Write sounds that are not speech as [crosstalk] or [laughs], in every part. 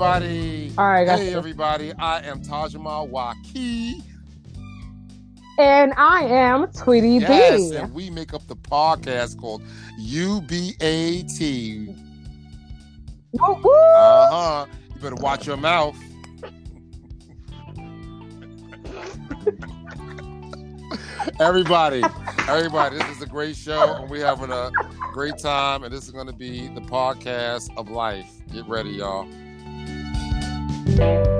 everybody. All right, hey, everybody. I am Tajahmawaki. And I am Tweety yes, B. and we make up the podcast called UBAT. Uh huh. You better watch your mouth. [laughs] everybody, everybody, this is a great show, and we're having a great time, and this is going to be the podcast of life. Get ready, y'all. Tammy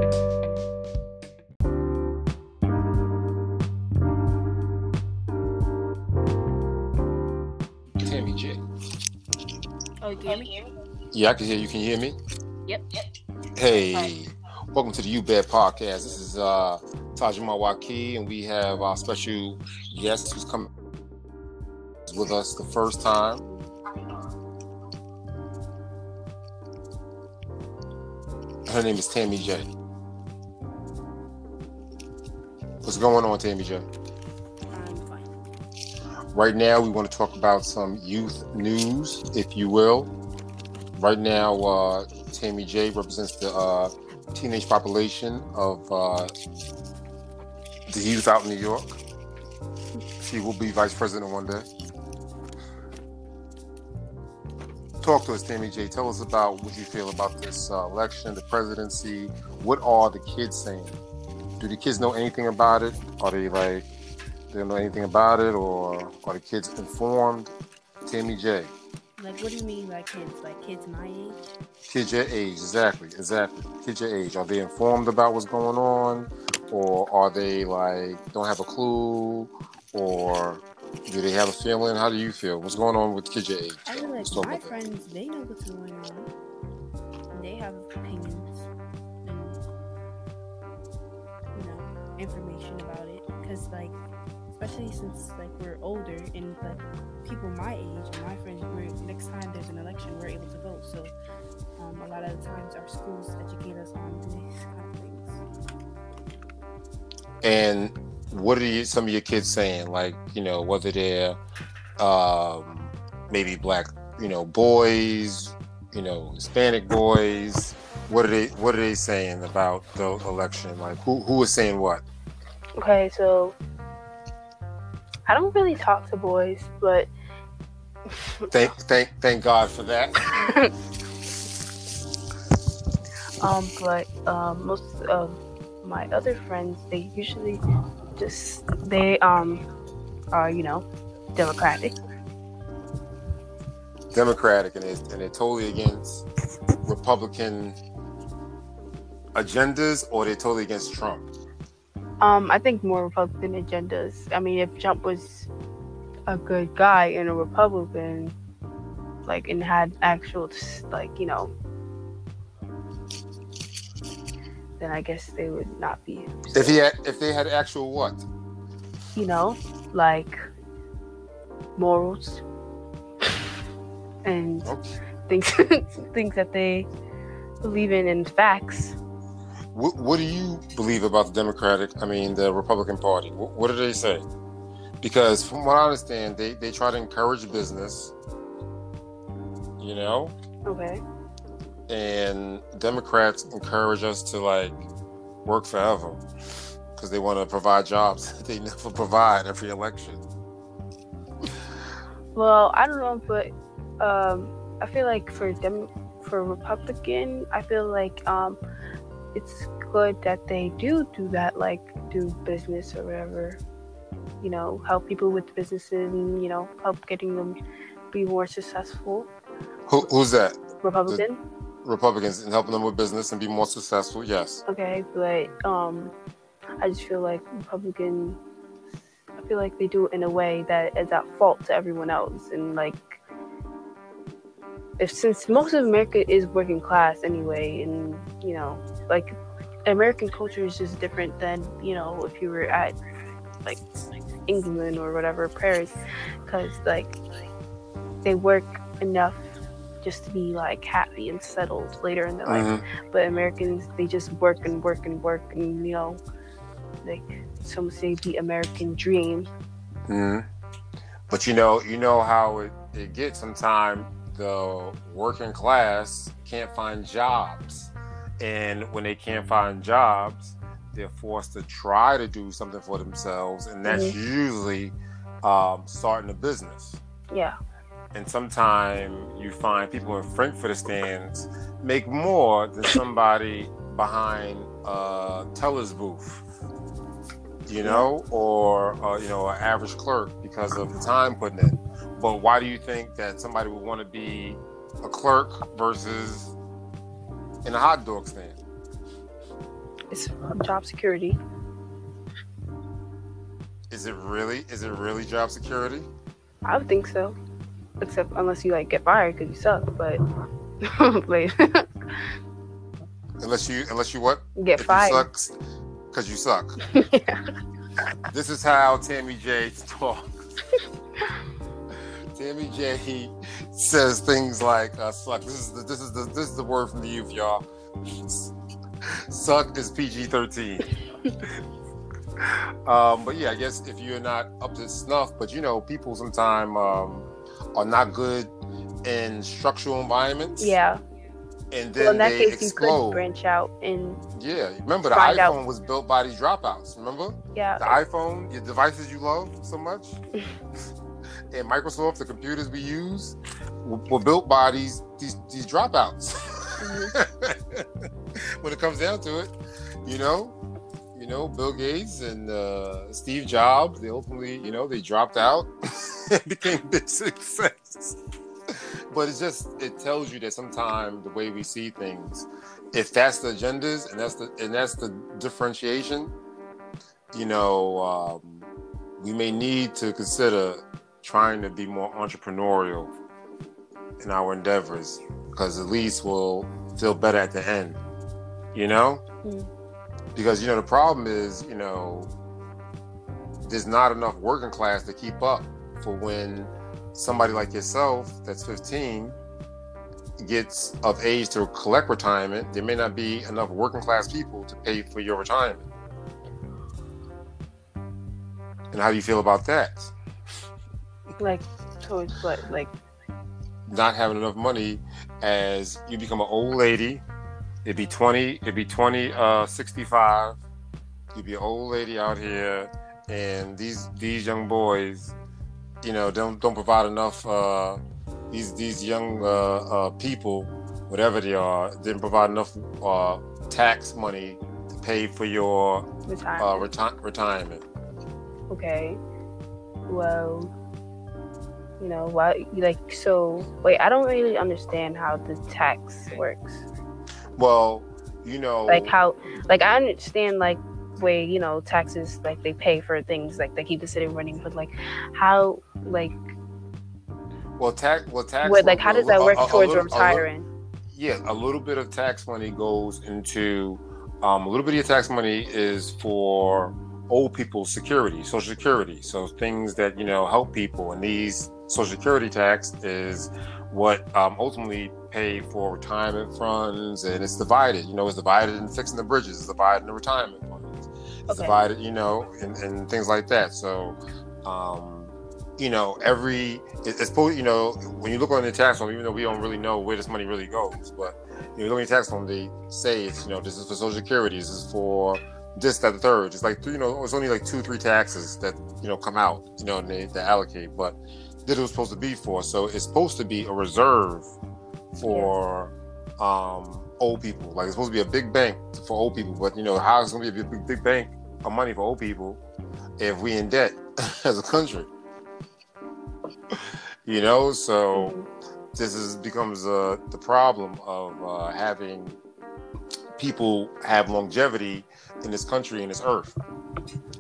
J. Oh, you can hear me? Yeah, I can hear you. Can you hear me? Yep. Hey, welcome to the You Bet Podcast. This is uh, Tajahmawaki, and we have our special guest who's coming with us the first time. Her name is Tammy J. What's going on, Tammy J? Right now, we want to talk about some youth news, if you will. Right now, uh, Tammy J represents the uh, teenage population of uh, the youth out in New York. She will be vice president one day. Talk to us, Tammy J. Tell us about what you feel about this uh, election, the presidency. What are the kids saying? Do the kids know anything about it? Are they like they don't know anything about it, or are the kids informed? Tammy J. Like, what do you mean by kids? Like kids my age? Kids your age, exactly, exactly. Kids your age. Are they informed about what's going on, or are they like don't have a clue, or do they have a feeling? How do you feel? What's going on with kids your age? I feel like my about that. friends, they know what's going on. And they have opinions and, you know, information about it. Because, like, especially since, like, we're older and, like, people my age and my friends, we're, next time there's an election, we're able to vote. So, um, a lot of the times our schools educate us on these kind of things. And what are you, some of your kids saying? Like, you know, whether they're um, maybe black, you know, boys, you know, Hispanic boys. What are they? What are they saying about the election? Like, who who is saying what? Okay, so I don't really talk to boys, but [laughs] Thank thank thank God for that. [laughs] [laughs] um, but um, most of my other friends, they usually just they um are you know democratic. Democratic, and they're, and they're totally against Republican agendas, or they're totally against Trump. Um, I think more Republican agendas. I mean, if Trump was a good guy and a Republican, like and had actual like you know, then I guess they would not be. If he had, if they had actual what? you know, like morals and things [laughs] things that they believe in and facts. What, what do you believe about the Democratic? I mean, the Republican Party. What, what do they say? Because from what I understand, they they try to encourage business. You know, Okay. And Democrats encourage us to like work forever because they want to provide jobs [laughs] that they never provide every election. Well, I don't know, but um, I feel like for them, for Republican, I feel like um, it's good that they do do that, like do business or whatever. You know, help people with businesses and you know help getting them be more successful. Who, who's that? Republican. Republicans and helping them with business and be more successful. Yes. Okay, but um, I just feel like Republican. I feel like they do it in a way that is at fault to everyone else, and like, if since most of America is working class anyway, and you know, like, American culture is just different than you know if you were at like England or whatever Paris, because like they work enough just to be like happy and settled later in their life Mhm. but Americans they just work and work and work and you know like some say the American dream. Mhm. But you know, you know how it, it gets. Sometimes the working class can't find jobs, and when they can't find jobs, they're forced to try to do something for themselves, and that's Mhm. usually um, starting a business. Yeah. And sometimes you find people in Frankfurt stands make more than somebody behind a teller's booth, you know, or uh, you know, an average clerk because of the time putting in. But why do you think that somebody would want to be a clerk versus in a hot dog stand? It's job security. Is it really? Is it really job security? I would think so. Except unless you like get fired because you suck, but [laughs] like Unless you, unless you what? get If fired. you because you suck. [laughs] yeah. This is how Tammy J talks. [laughs] Tammy J says things like uh, "suck." This is the this is the this is the word from the youth, y'all. Suck is PG thirteen. um, but yeah, I guess if you're not up to snuff, but you know, people sometimes um, are not good in structural environments. Yeah. and then Well, in that they case, you could branch out and yeah, remember the iPhone out. was built by these dropouts. Remember? yeah. the iPhone, your devices you love so much, [laughs] and Microsoft, the computers we use, were, were built by these these these dropouts. [laughs] when it comes down to it, you know, you know, Bill Gates and uh, Steve Jobs, they ultimately, you know, they dropped out [laughs] and became big success. But it's just it tells you that sometimes the way we see things, if that's the agendas and that's the and that's the differentiation, you know, um, we may need to consider trying to be more entrepreneurial in our endeavors because at least we'll feel better at the end, you know? Mm. Because, you know, the problem is, you know, there's not enough working class to keep up for when somebody like yourself that's 15 gets of age to collect retirement, there may not be enough working class people to pay for your retirement. And how do you feel about that? Like towards what? Like Not having enough money as you become an old lady. It'd be 20, it'd be 20, uh, 65. You'd be an old lady out here, and these these young boys, you know, don't don't provide enough. Uh, these these young uh, uh, people, whatever they are, didn't provide enough uh, tax money to pay for your retirement. uh, reti- retirement. okay. Well, you know why? Like so. Wait, I don't really understand how the tax works. Well, you know, Like how? Like I understand like way you know taxes like they pay for things like they keep the city running, but like how like well, tax, well, tax, what like how does that work a- a towards a little- retiring? yeah, a little bit of tax money goes into um, a little bit of your tax money is for old people's security, social security. So things that you know help people, and these social security tax is what um, ultimately pay for retirement funds, and it's divided. You know, it's divided in fixing the bridges, it's divided in the retirement funds, it's Okay. divided, you know, and, and things like that. So. Um, you know, every it's supposed, you know, when you look on the tax form, even though we don't really know where this money really goes, but you know, look at the tax form, they say it's, you know, this is for social security, this is for this, that, the third. It's like, you know, it's only like two, three taxes that, you know, come out, you know, and they, they allocate, but that it was supposed to be for. So it's supposed to be a reserve for um, old people. Like it's supposed to be a big bank for old people, but you know, how it's going to be a big, big bank of money for old people if we in debt [laughs] as a country? You know, so this is becomes uh, the problem of uh, having people have longevity in this country and this earth.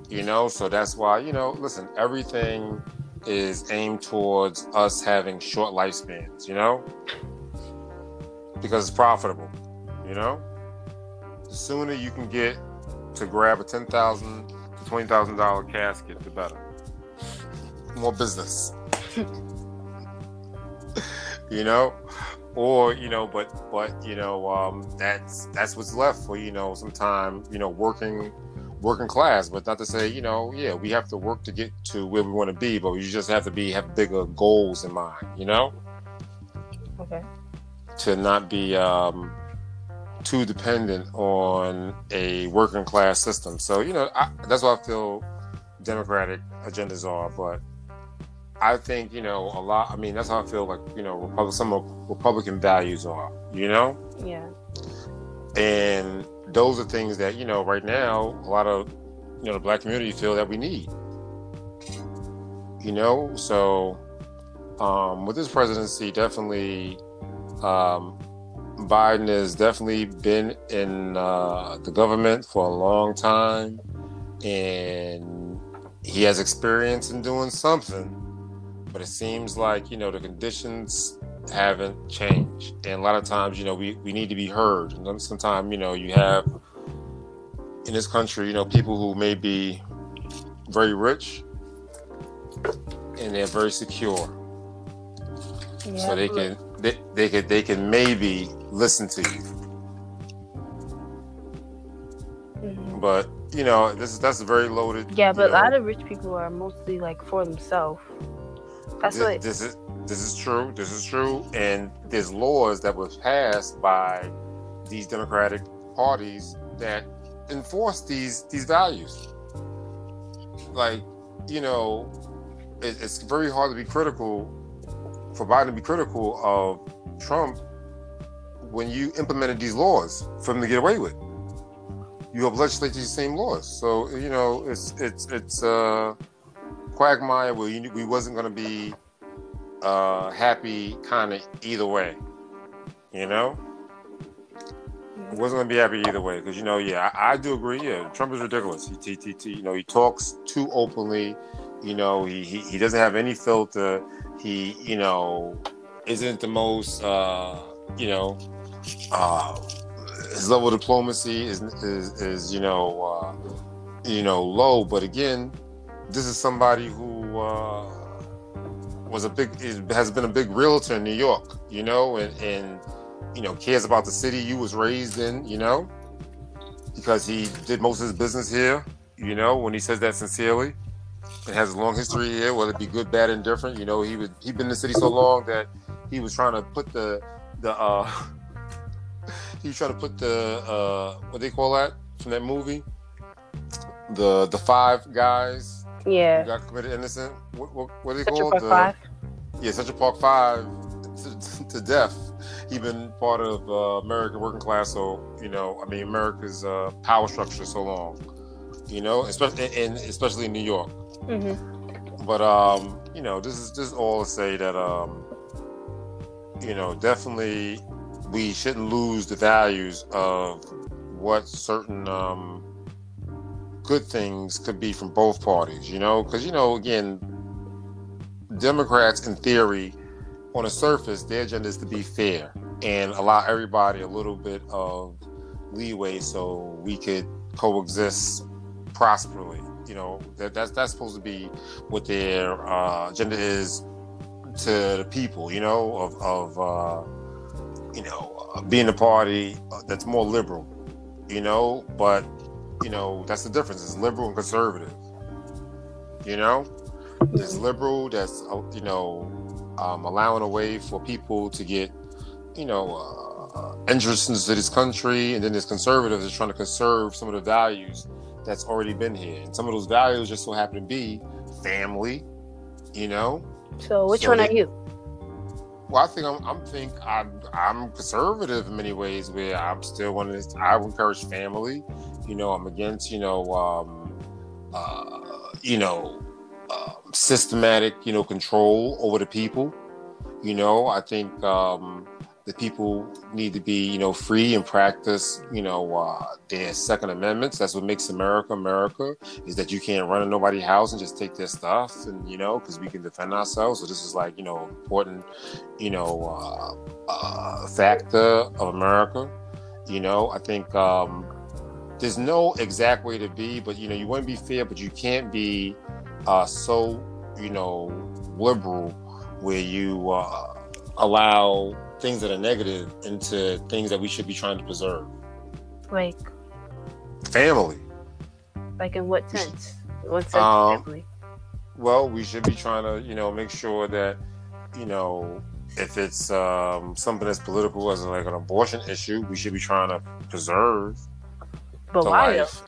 You know, so that's why you know, listen, everything is aimed towards us having short lifespans. You know, because it's profitable. You know, the sooner you can get to grab a ten thousand to twenty thousand dollar casket, the better. More business. [laughs] you know or you know but but you know um that's that's what's left for you know sometime you know working working class but not to say you know yeah we have to work to get to where we want to be but you just have to be have bigger goals in mind you know Okay. to not be um too dependent on a working class system. So you know I, that's what I feel Democratic agendas are. But I think you know a lot. I mean that's how I feel like you know Republic, some Republican values are. You know, Yeah. and those are things that you know right now a lot of you know the black community feel that we need. You know, so um, with this presidency, definitely um, Biden has definitely been in uh, the government for a long time, and he has experience in doing something. But it seems like you know the conditions haven't changed, and a lot of times you know we, we need to be heard. And then sometimes you know you have in this country you know people who may be very rich and they're very secure Yeah. so they can they, they can they can maybe listen to you Mhm. but you know this is that's a very loaded Yeah, you but a lot of rich people are mostly like for themselves. That's thi- what. this is this is true this is true and there's laws that were passed by these democratic parties that enforce these these values like you know it, it's very hard to be critical for biden to be critical of trump when you implemented these laws for him to get away with you have legislated these same laws so you know it's it's it's uh quagmire where you, we wasn't going to be uh happy kind of either way you know wasn't gonna be happy either way because you know, yeah, I, I do agree. Yeah, Trump is ridiculous. He, he, he, you know, he talks too openly. You know, he, he he doesn't have any filter. He, you know, isn't the most, uh, you know, uh, his level of diplomacy is is, is you know, uh, you know, low. But again, this is somebody who uh, was a big has been a big realtor in New York. You know, and and you know cares about the city you was raised in you know because he did most of his business here you know when he says that sincerely and has a long history here whether it be good bad indifferent you know he would he been in the city so long that he was trying to put the the uh [laughs] he was trying to put the uh what they call that from that movie the the five guys who Yeah. got committed innocent what what, what are they Central called Park The- Five. yeah, Central Park Five to, to death. He been part of uh, American working class, so you know, I mean, America's uh, power structure so long, you know, especially in especially in New York. Hmm But um, you know, this is this is all to say that um, you know, definitely we shouldn't lose the values of what certain um, good things could be from both parties. You know, because you know, again, Democrats in theory, on the surface, their agenda is to be fair and allow everybody a little bit of leeway so we could coexist prosperly. You know, that, that's that's supposed to be what their uh, agenda is to the people. You know, of of uh, you know uh, being a party that's more liberal. You know, but you know that's the difference. It's liberal and conservative. You know, there's liberal that's uh, you know um, allowing a way for people to get you know uh, into this country, and then there's conservatives that's trying to conserve some of the values that's already been here, and some of those values just so happen to be family. You know, So which So one they- are you? well, I think I'm. I'm think I'm. I'm conservative in many ways. Where I'm still one of this. I encourage family. You know, I'm against. You know, um, uh, you know, um, systematic. You know, control over the people. You know, I think um, the people need to be. You know, free and practice. You know, uh, their Second Amendments. That's what makes America America. Is that you can't run in nobody's house and just take their stuff, and you know, because we can defend ourselves. So this is like you know important you know, uh, uh, factor of America. You know, I think um, there's no exact way to be, but you know, you want to be fair, but you can't be uh, so, you know, liberal where you uh, allow things that are negative into things that we should be trying to preserve. Like, Family. like in what sense? What sense? Um, exactly? Well, we should be trying to, you know, make sure that, you know, if it's um, something that's political as like an abortion issue, we should be trying to preserve But the why? though? life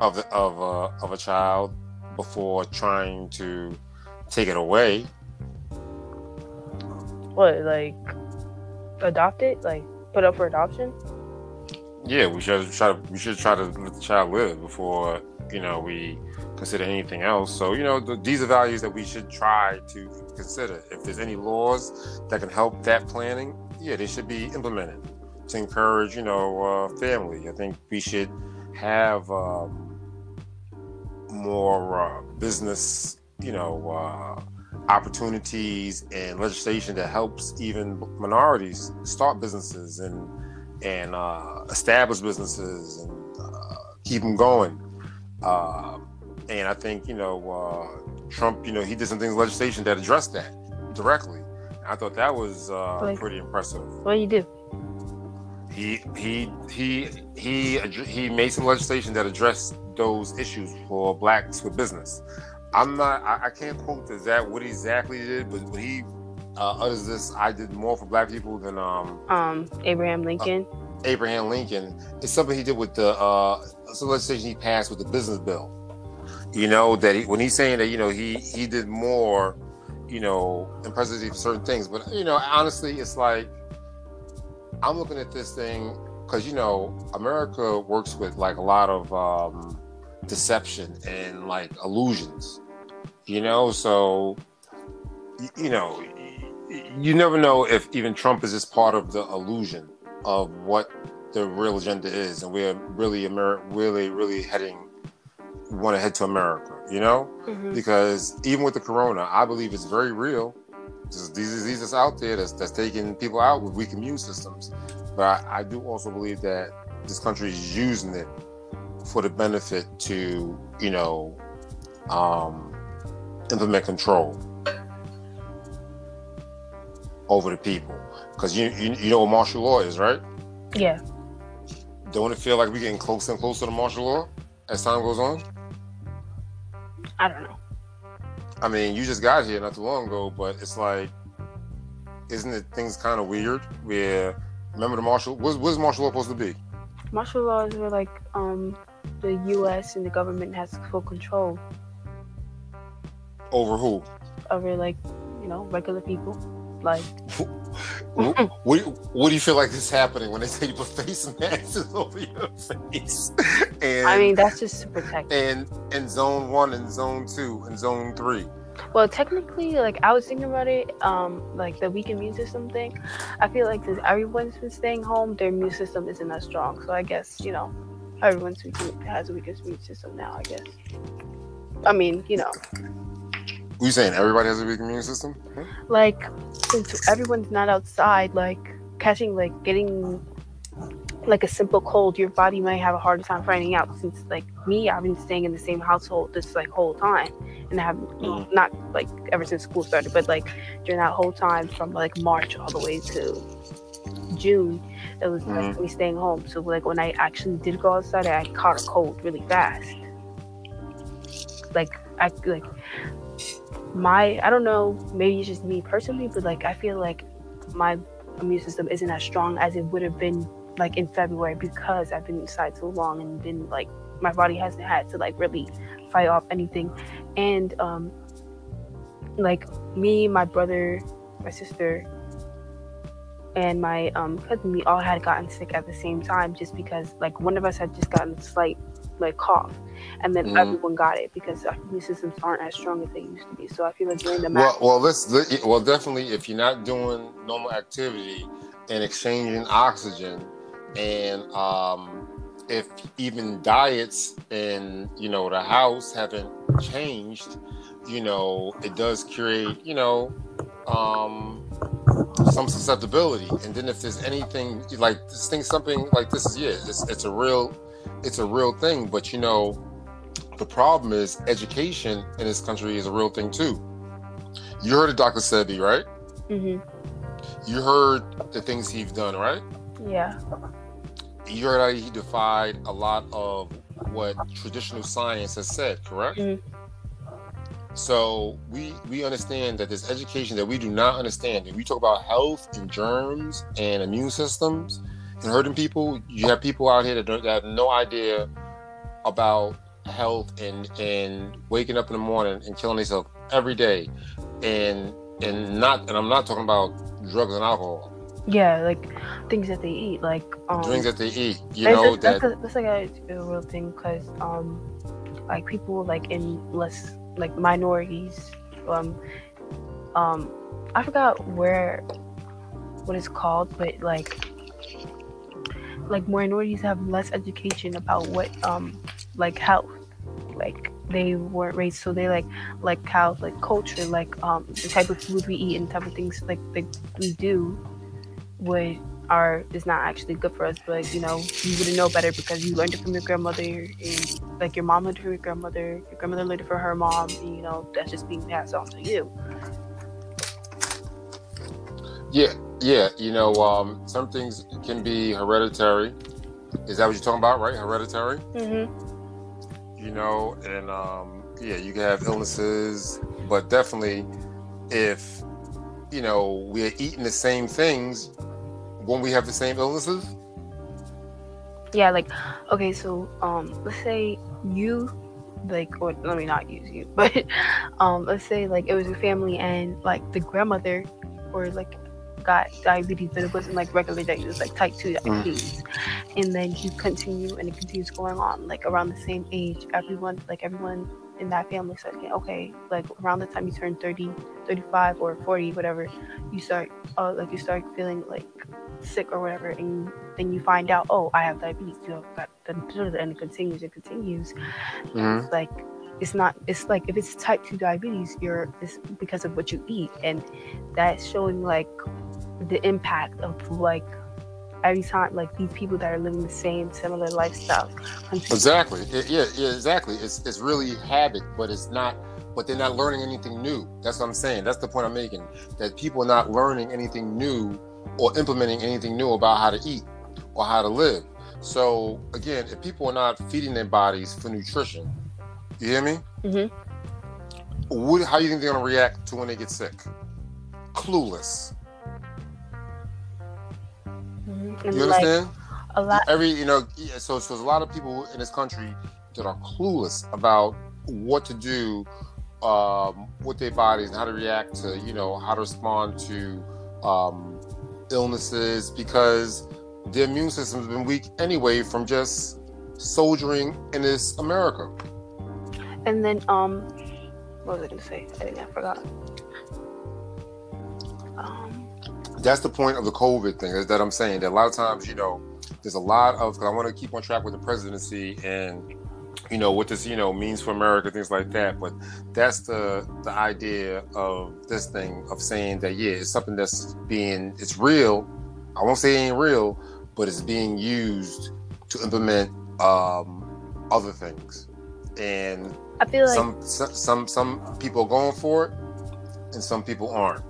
of the, of a of a child before trying to take it away. What, like, adopt it? Like, put up for adoption? Yeah, we should try to we should try to let the child live before you know we consider anything else. So you know th- these are values that we should try to consider. If there's any laws that can help that planning, yeah, they should be implemented to encourage you know uh, family. I think we should have um, more uh, business you know uh, opportunities and legislation that helps even minorities start businesses and and uh, establish businesses and uh, keep them going. Uh, and I think you know uh, Trump, you know, he did some things legislation that addressed that directly. I thought that was uh, Like- pretty impressive. What do you do? He he he he he made some legislation that addressed those issues for blacks with business. I'm not. I, I can't quote exact what he exactly did, but when he uh, utters this, I did more for black people than um, Um, Abraham Lincoln. Abraham Lincoln. It's something he did with the uh, some legislation he passed with the business bill. You know that he, when he's saying that, you know, he he did more, you know, in presidency for certain things. But you know, honestly, it's like I'm looking at this thing because you know America works with like a lot of um, deception and like illusions. You know, so you know, you never know if even Trump is just part of the illusion of what the real agenda is, and we're really Amer- really really heading want to head to America. You know, Mhm. because even with the corona, I believe it's very real. Just these diseases out there that's, that's taking people out with weak immune systems. But I, I do also believe that this country is using it for the benefit to, you know, um, implement control over the people. Because you, you you know what martial law is, right? Yeah. Don't it feel like we're getting closer and closer to martial law as time goes on? I don't know. I mean, you just got here not too long ago, but it's like, isn't it things kind of weird? Where remember the martial? What's, what's martial law supposed to be? Martial laws were like um the U.S. and the government has full control Over who? over like you know regular people. Like what, [laughs] what, do you- what do you feel like is happening when they say you put face masks [laughs] over your face? And I mean that's just to protect. and in zone one and zone two and zone three. Well, technically, like I was thinking about it, um, like the weak immune system thing. I feel like since everyone's been staying home, their immune system isn't as strong. So I guess you know, everyone's weak, has a weaker immune system now. I guess. I mean, you know, You saying everybody has a weak immune system? Like since everyone's not outside, like catching, like getting, like a simple cold, your body might have a harder time finding out. Since like me, I've been staying in the same household this like whole time, and I have Mhm. not like ever since school started, but like during that whole time from like March all the way to June, it was like me staying home. So like when I actually did go outside, I caught a cold really fast. Like I like my I don't know, maybe it's just me personally, but like I feel like my immune system isn't as strong as it would have been like in February because I've been inside so long and been like my body hasn't had to like really fight off anything. And um like me, my brother, my sister, and my um cousin, we all had gotten sick at the same time just because like one of us had just gotten a slight like cough and then Mhm. everyone got it because our immune systems aren't as strong as they used to be. So I feel like during the Well, well, let's well definitely if you're not doing normal activity and exchanging oxygen, and um, if even diets in you know the house haven't changed, you know it does create you know um, some susceptibility. And then if there's anything like this thing, something like this is yeah, it's, it's a real it's a real thing. But you know the problem is education in this country is a real thing too. You heard of Dr. Sebi, right? hmm You heard the things he's done, right? yeah. You heard how he defied a lot of what traditional science has said, correct? Mhm. So we we understand that this education that we do not understand. If we talk about health and germs and immune systems and hurting people, you have people out here that, don't, that have no idea about health and and waking up in the morning and killing themselves every day, and and not and I'm not talking about drugs and alcohol. Yeah, like things that they eat, like um, Drinks that they eat, you know that's, that that's, that's like a, a real thing because um, like people like in less like minorities, um, um, I forgot where what it's called, but like like minorities have less education about what um like health like they weren't raised so they like like how like culture like um the type of food we eat and type of things like like we do would are is not actually good for us but you know you wouldn't know better because you learned it from your grandmother and like your mom learned it from your grandmother your grandmother learned it from her mom and, you know that's just being passed on to you yeah yeah you know um, some things can be hereditary. Is that what you're talking about, right? Hereditary. mm-hmm. You know, and um, yeah, you can have illnesses, but definitely if you know we're eating the same things, won't we have the same illnesses? yeah like okay so um let's say you like or let me not use you [laughs] but um let's say like it was a family and like the grandmother or like got diabetes but it wasn't like regular diabetes it was like type 2 diabetes. And then you continue and it continues going on like around the same age. Everyone like everyone in that family starts getting okay like around the time you turn 30 35 or 40 whatever you start uh, like you start feeling like sick or whatever and then you find out oh i have diabetes you know got the and it continues and continues. Mhm. it's like it's not it's like if it's type 2 diabetes you're it's because of what you eat and that's showing like the impact of like every time like these people that are living the same similar lifestyle Exactly. It- yeah, yeah, exactly. It's it's really habit, but it's not. But they're not learning anything new. That's what I'm saying. That's the point I'm making. That people are not learning anything new or implementing anything new about how to eat or how to live. So again, if people are not feeding their bodies for nutrition, you hear me? mm-hmm. What, how do you think they're gonna react to when they get sick? Clueless. And You like understand? a lot every you know yeah, so so there's a lot of people in this country that are clueless about what to do um, with their bodies and how to react to you know how to respond to um, illnesses because their immune system's been weak anyway from just soldiering in this America. And then, um, what was I gonna say? I think I forgot. That's the point of the COVID thing is that I'm saying that a lot of times you know there's a lot of because I want to keep on track with the presidency and you know what this you know means for America, things like that. But that's the the idea of this thing of saying that yeah, it's something that's being it's real. I won't say it ain't real, but it's being used to implement um, other things. And I feel like some some some some people are going for it, and some people aren't.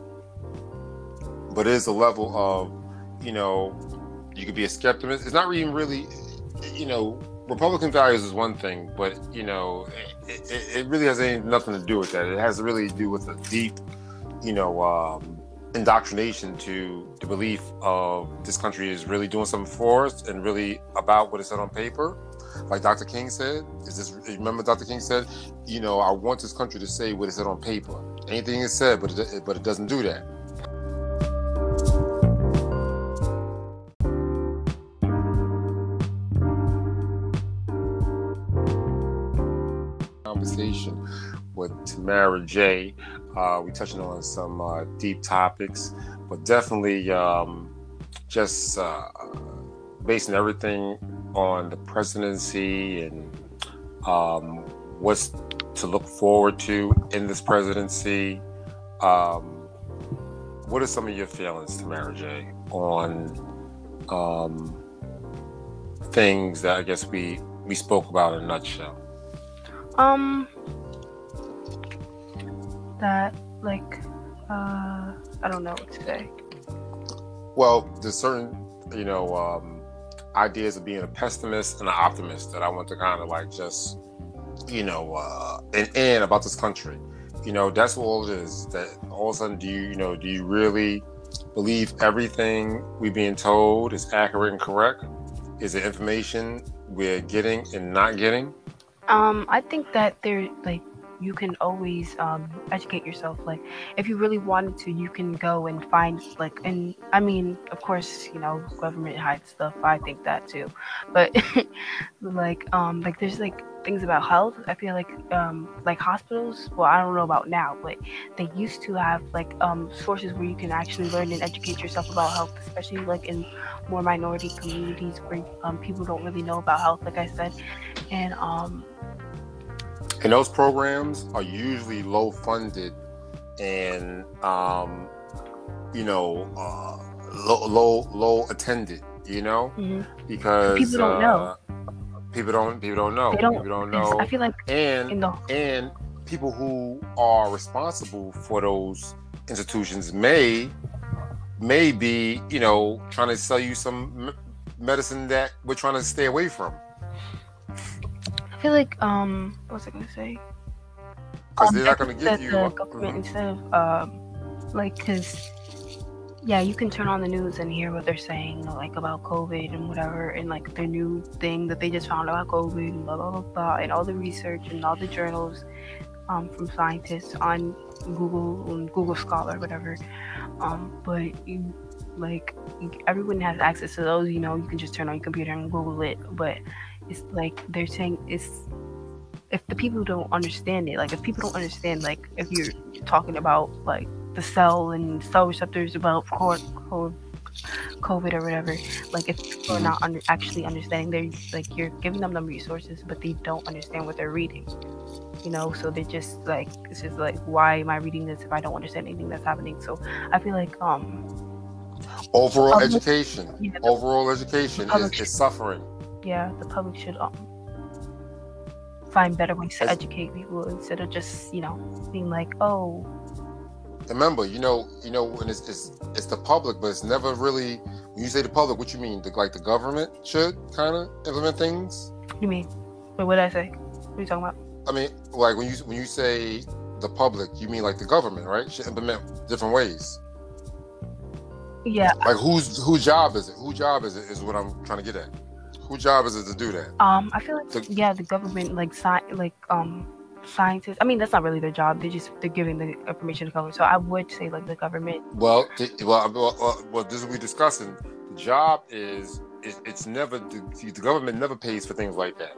But it is a level of, you know, you could be a skeptic. It's not even really, you know, Republican values is one thing, but you know, it, it, it really has nothing to do with that. It has really to do with a deep, you know, um, indoctrination to the belief of this country is really doing something for us and really about what it said on paper. Like Dr. King said, is this remember Dr. King said, you know, I want this country to say what it said on paper. Anything is said, but it, but it doesn't do that. Conversation with Tamara J. Uh, we touching on some uh, deep topics, but definitely um, just uh, basing everything on the presidency and um, what's to look forward to in this presidency. Um, what are some of your feelings, Tamara J, on um, things that I guess we we spoke about in a nutshell? Um that like uh I don't know what to say. Well, there's certain, you know, um, ideas of being a pessimist and an optimist that I want to kind of like just, you know, uh, and, and about this country. You know, that's all it is. That all of a sudden, do you, you know, do you really believe everything we're being told is accurate and correct? Is the information we're getting and not getting? Um, I think that they're like, you can always um, educate yourself. Like, if you really wanted to, you can go and find, like, and I mean, of course, you know, government hides stuff. I think that too, but [laughs] like, um, like, there's like things about health. I feel like, um, like hospitals. Well, I don't know about now, but they used to have like um sources where you can actually learn and educate yourself about health, especially like in more minority communities where um, people don't really know about health, like I said, and um And those programs are usually low funded and, um, you know, uh, low, low, low attended. You know, mhm. because People don't know. uh, People don't. People don't know. They don't- People don't know. I feel like and the and people who are responsible for those institutions may may be you know trying to sell you some medicine that we're trying to stay away from feel like um what was I gonna say? because Um, they're not to give you the a- government instead of um like because yeah you can turn on the news and hear what they're saying like about covid and whatever and like their new thing that they just found about covid and blah blah blah, blah and all the research and all the journals um, from scientists on google and google scholar whatever um but you like everyone has access to those you know you can just turn on your computer and google it but it's like they're saying it's if the people don't understand it, like if people don't understand, like if you're talking about like the cell and cell receptors about co- co- COVID or whatever, like if people are not under, actually understanding, they're like you're giving them the resources, but they don't understand what they're reading. You know, so they're just like it's just like why am I reading this if I don't understand anything that's happening? So I feel like um overall public- education yeah, overall education is, is suffering yeah, the public should um find better ways to educate people instead of just you know being like oh remember you know you know when it's, it's it's the public but it's never really when you say the public what you mean the, like the government should kind of implement things you mean? Wait, what did I say? What are you talking about? I mean, like when you when you say the public, you mean like the government, right? Should implement different ways. Yeah, Like whose whose job is it? Whose job is it? Is what I'm trying to get at. Whose job is it to do that? um, I feel like The- yeah, the government like sci- like um scientists. I mean, that's not really their job. They just they're giving the information to government. So I would say like the government. Well, well, well, well, this is what we're discussing. The job is it, it's never the, the government never pays for things like that.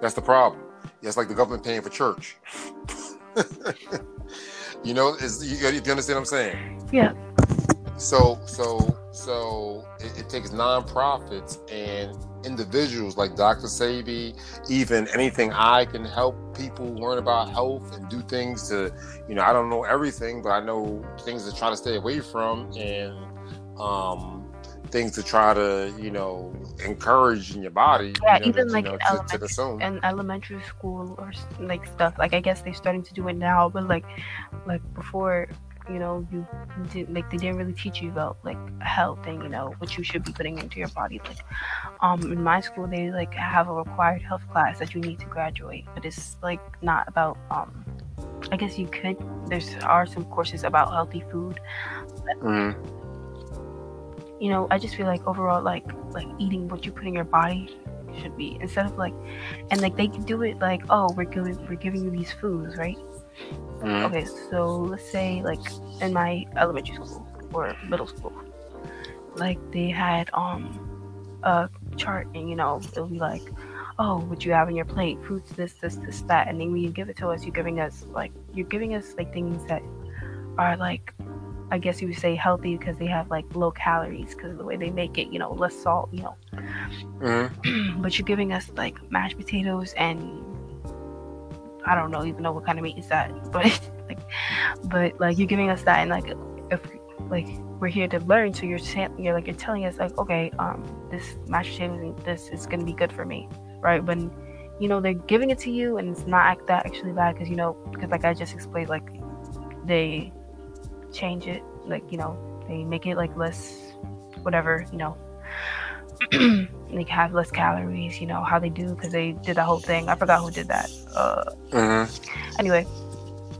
That's the problem. It's like the government paying for church. [laughs] you know, is you, you understand what I'm saying? Yeah. So so so it, it takes nonprofits and individuals like Dr. Sebi, even anything I can help people learn about health and do things to, you know, I don't know everything, but I know things to try to stay away from and um things to try to, you know, encourage in your body. Yeah, you know, even like know, in to, to and elementary school or like stuff. Like I guess they're starting to do it now, but like like before. You know, you didn't like they didn't really teach you about like health and you know what you should be putting into your body. Like, um, in my school they like have a required health class that you need to graduate, but it's like not about um. I guess you could. There's are some courses about healthy food. Mhm. You know, I just feel like overall, like like eating what you put in your body should be instead of like, and like they can do it like, oh, we're giving we're giving you these foods, right? Mhm. Okay, so let's say like in my elementary school or middle school, like they had um a chart and you know it'll be like, oh, what you have on your plate, fruits, this, this, this, that, and then when you give it to us, you're giving us like you're giving us like things that are like, I guess you would say healthy because they have like low calories because of the way they make it, you know, less salt, you know. Mhm. [clears throat] but you're giving us like mashed potatoes and I don't know even know what kind of meat is that, but like, but like you're giving us that and like if like we're here to learn, so you're saying you're like you're telling us like okay, um, this mashed potatoes this is gonna be good for me, right? But you know they're giving it to you and it's not act that actually bad because you know because like I just explained like they change it like you know they make it like less whatever you know [clears throat] like have less calories you know how they do because they did the whole thing i forgot who did that uh Mhm. anyway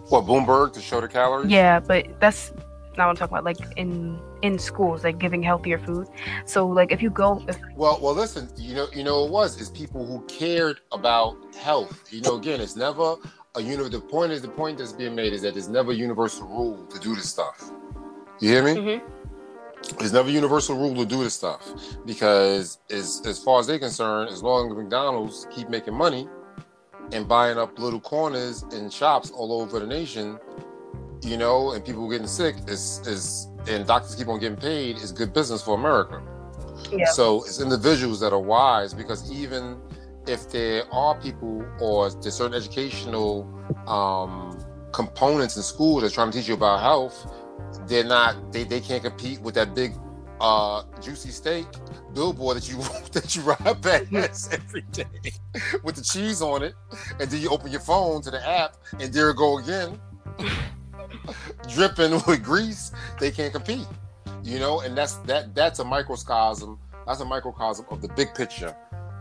What Bloomberg to show the calories? Yeah, but that's not what I'm talking about. Like in in schools, like giving healthier food. So like if you go, if, Well, well, listen. You know, you know, it was is people who cared about health. You know, again, it's never a uni The point is the point that's being made is that there's never a universal rule to do this stuff. You hear me? Mhm. There's never a universal rule to do this stuff because, as as far as they're concerned, as long as McDonald's keep making money and buying up little corners and shops all over the nation, you know, and people getting sick is is and doctors keep on getting paid is good business for America. Yeah. So it's individuals that are wise because even if there are people or there's certain educational um, components in school that's trying to teach you about health, they're not they, they can't compete with that big uh juicy steak billboard that you [laughs] that you ride past [laughs] every day with the cheese on it. And then you open your phone to the app and there it go again [laughs] dripping with grease. They can't compete you know? And that's that that's a microcosm that's a microcosm of the big picture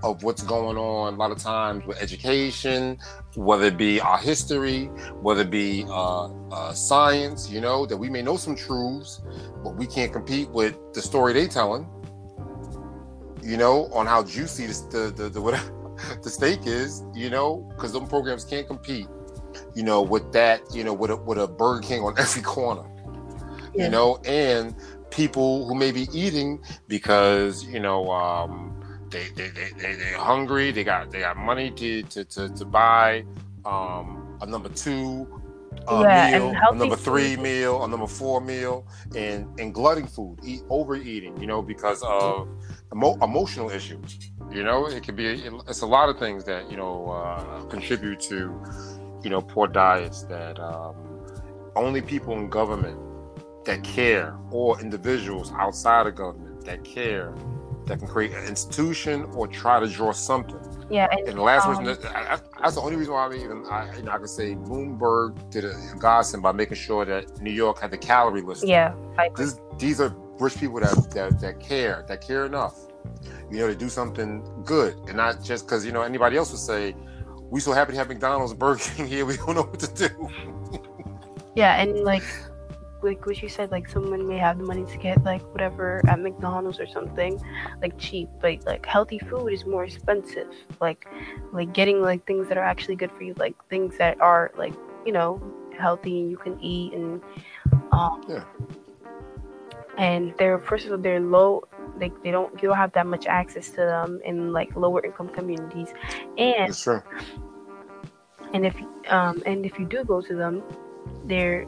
of what's going on a lot of times with education whether it be our history whether it be uh, uh, science you know that we may know some truths but we can't compete with the story they telling you know on how juicy the the, the, whatever [laughs] the steak is you know because them programs can't compete you know with that you know with a, with a burger king on [laughs] every corner Yeah. you know and people who may be eating because you know um they they, they, they they're hungry they got they got money to to to, to buy um a number two uh, Yeah, meal, a number three food. meal, a number four meal, and and glutting food, eat overeating, you know, because of emo- emotional issues. You know, it could be it's a lot of things that you know uh, contribute to you know poor diets that um, only people in government that care or individuals outside of government that care that can create an institution or try to draw something. yeah, and, And the last um, person, that, I, I, that's the only reason why I even I, you know, I could say Bloomberg did a godsend by making sure that New York had the calorie list. yeah, This, these are rich people that, that that care, that care enough, you know, to do something good, and not just because you know anybody else would say, "We so happy to have McDonald's, Burger King here, we don't know what to do." yeah, and like like what you said, like someone may have the money to get like whatever at McDonald's or something, like cheap, but like healthy food is more expensive. Like like getting like things that are actually good for you, like things that are like you know healthy and you can eat and um Yeah. and they're first of all they're low like they don't you don't have that much access to them in like lower income communities and true. and if um and if you do go to them they're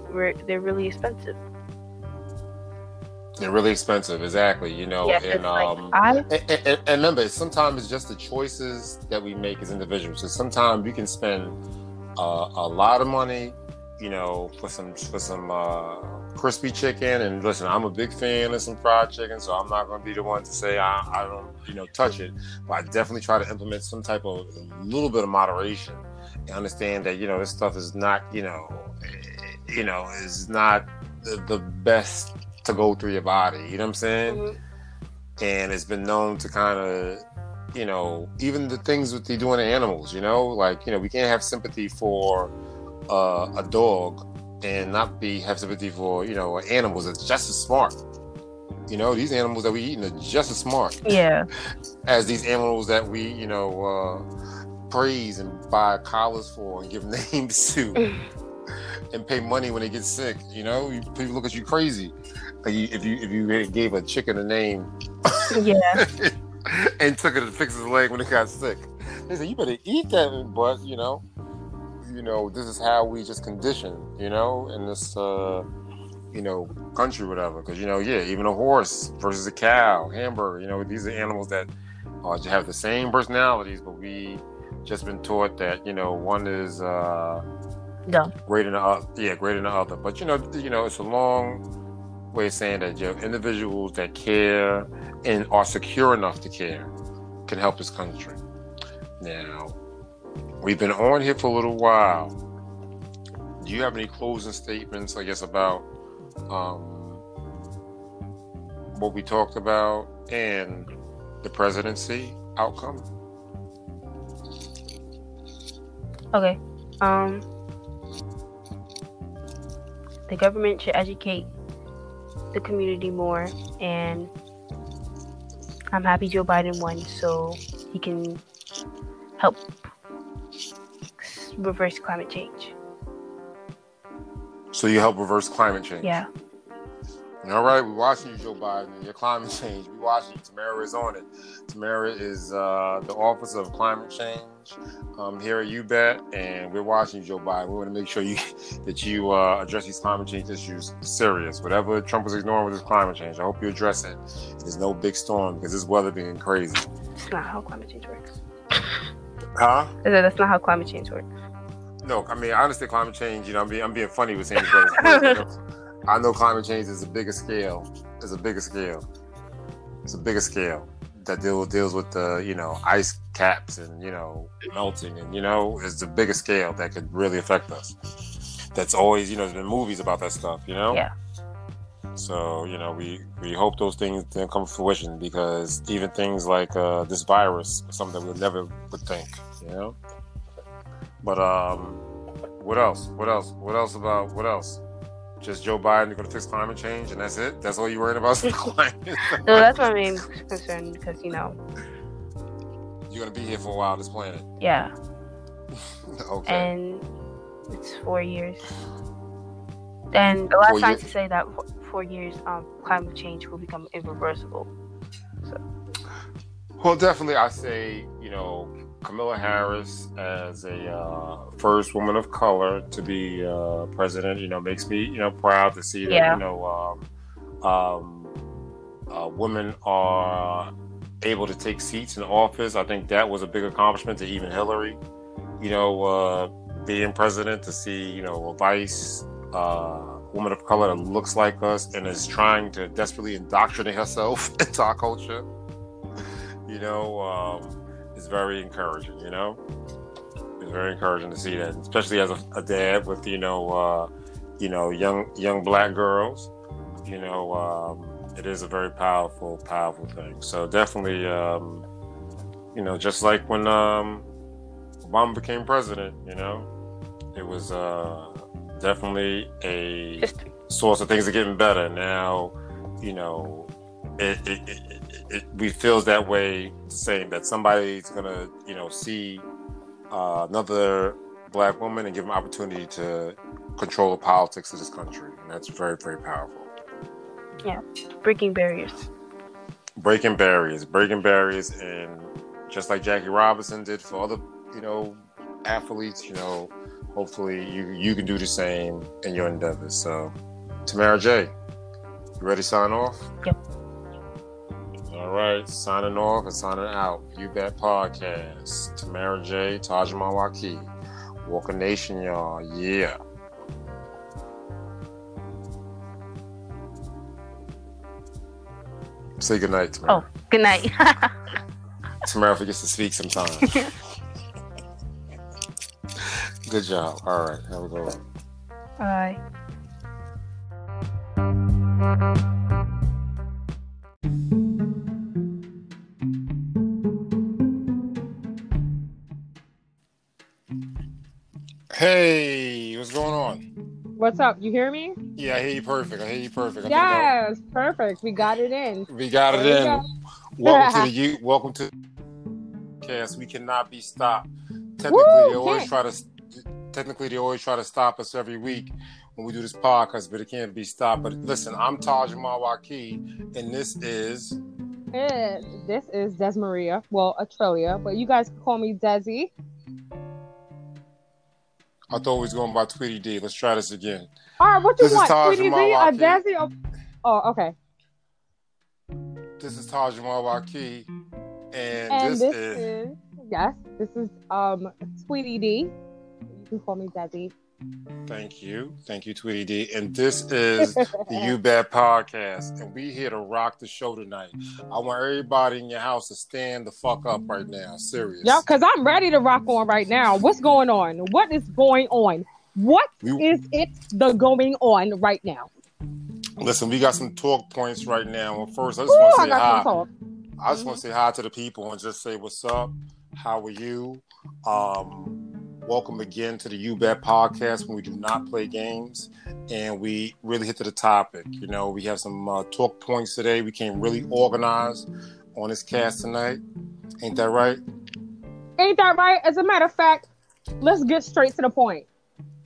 they're really expensive They're really expensive, exactly. You know, yeah and it's like um, i And, and, and remember, sometimes it's just the choices that we make as individuals. So sometimes you can spend uh, a lot of money, you know, for some for some uh, crispy chicken. And listen, I'm a big fan of some fried chicken, so I'm not going to be the one to say I, I don't, you know, touch it. But I definitely try to implement some type of a little bit of moderation and understand that you know this stuff is not, you know, you know, is not the, the best to go through your body. You know what I'm saying? Mhm. and it's been known to kind of you know even the things that they do in animals you know like you know we can't have sympathy for uh, a dog and not be have sympathy for you know animals that's just as smart you know these animals that we eat are just as smart yeah [laughs] as these animals that we you know uh, praise and buy collars for and give [laughs] names to [laughs] and pay money when they get sick you know you, people look at you crazy if you if you gave a chicken a name yeah [laughs] and took it to fix his leg when it got sick. They said, "You better eat that," but you know, you know, this is how we just condition, you know, in this, uh, you know, country, whatever. Because you know, yeah, even a horse versus a cow, hamburger, you know, these are animals that uh, have the same personalities, but we just been taught that you know one is uh, dumb greater than the other. Yeah, greater than the other. But you know, you know, it's a long way of saying that you have individuals that care and are secure enough to care can help this country. Now, we've been on here for a little while. Do you have any closing statements, I guess, about um, what we talked about and the presidency outcome? okay um the government should educate the community more, and I'm happy Joe Biden won, so he can help reverse climate change. So you help reverse climate change. Yeah. All right, we're watching you, Joe Biden. Your climate [laughs] change. We're watching you. Tamara is on it. Tamara is uh, the Office of Climate Change um, here at UBET, and we're watching you, Joe Biden. We want to make sure you [laughs] that you uh, address these climate change issues serious. Whatever Trump was ignoring with his climate change, I hope you address it. There's no big storm because this weather being crazy. That's not how climate change works. Huh? That's not how climate change works. No, I mean I understand climate change. You know, I'm being I'm being funny with saying, but [laughs] I know climate change is a bigger scale. It's a bigger scale. It's a bigger scale that deal, deals with the you know ice caps and you know melting and you know it's the bigger scale that could really affect us. That's always you know there's been movies about that stuff. You know. Yeah. So you know we we hope those things then come to fruition because even things like uh, this virus is something that we never would think. You know. But um, what else? What else? What else about what else? Just Joe Biden going to fix climate change, and that's it. That's all you're worried about. [laughs] climate. No, that's my main concern because you know, you're going to be here for a while. This planet. yeah, [laughs] okay. and it's four years. And the last Four years? to say that for four years, um, climate change will become irreversible. So. Well, definitely, I say you know Kamala Harris as a uh, first woman of color to be uh, president. You know, makes me you know proud to see that Yeah. you know um, um, uh, women are able to take seats in office. I think that was a big accomplishment to even Hillary. You know, uh, being president to see you know a vice uh, woman of color that looks like us and is trying to desperately indoctrinate herself [laughs] into our culture. You know, um, very encouraging. You know, it's very encouraging to see that, especially as a, a dad with you know, uh, you know, young young black girls. You know, um, it is a very powerful, powerful thing. So definitely, um, you know, just like when um, Obama became president, you know, it was uh, definitely a source of things are getting better now. You know, it, it, it, it, we feels that way, saying that somebody's gonna, you know, see uh, another black woman and give them opportunity to control the politics of this country, and that's very, very powerful. Yeah. Breaking barriers. Breaking barriers, breaking barriers, and just like Jackie Robinson did for other, you know, athletes, you know, hopefully you you can do the same in your endeavors. So, Tamara J, you ready to sign off? Yep. All right, signing off and signing out. You Bet Podcast. Tamara J, Tajahmawaki, Walker Nation, y'all. Yeah. Say goodnight, Tamara. Oh, good night. [laughs] [laughs] Tamara forgets to speak sometimes. [laughs] Good job. All right, have a good one. Bye. Hey, what's going on? What's up? You hear me? Yeah, I hear you perfect. I hear you perfect. I Yes, perfect. We got it in. we got it There in. go. Welcome to the [laughs] you. Welcome to cast. We cannot be stopped. Technically, Woo, they always can't. try to. Technically, they always try to stop us every week when we do this podcast, but it can't be stopped. But listen, I'm Tajahmawaki, and this is Eh, this is Des Maria. Well, Atrelia, but you guys can call me Desi. I thought we was going by Tweety D. Let's try this again. All right, what you This is want? Taj Tweety D, a. Desi? or- Oh, okay. This is Tajahmawaki, and, And this, this is, is yes, this is um Tweety D. You can call me Desi. Thank you, thank you, Tweety D. And this is the You [laughs] Bet podcast, and we here to rock the show tonight. I want everybody in your house to stand the fuck up right now. Serious. Yeah, because I'm ready to rock on right now. What's going on? What is going on? What We- is it the going on right now? Listen, we got some talk points right now. Well, first, I just want to say hi. I just want to say hi to the people and just say what's up. How are you? Um, Welcome again to the You Bet podcast when we do not play games and we really hit to the topic. You know, we have some uh, talk points today. We came really organized on this cast tonight. Ain't that right? Ain't that right? As a matter of fact, let's get straight to the point.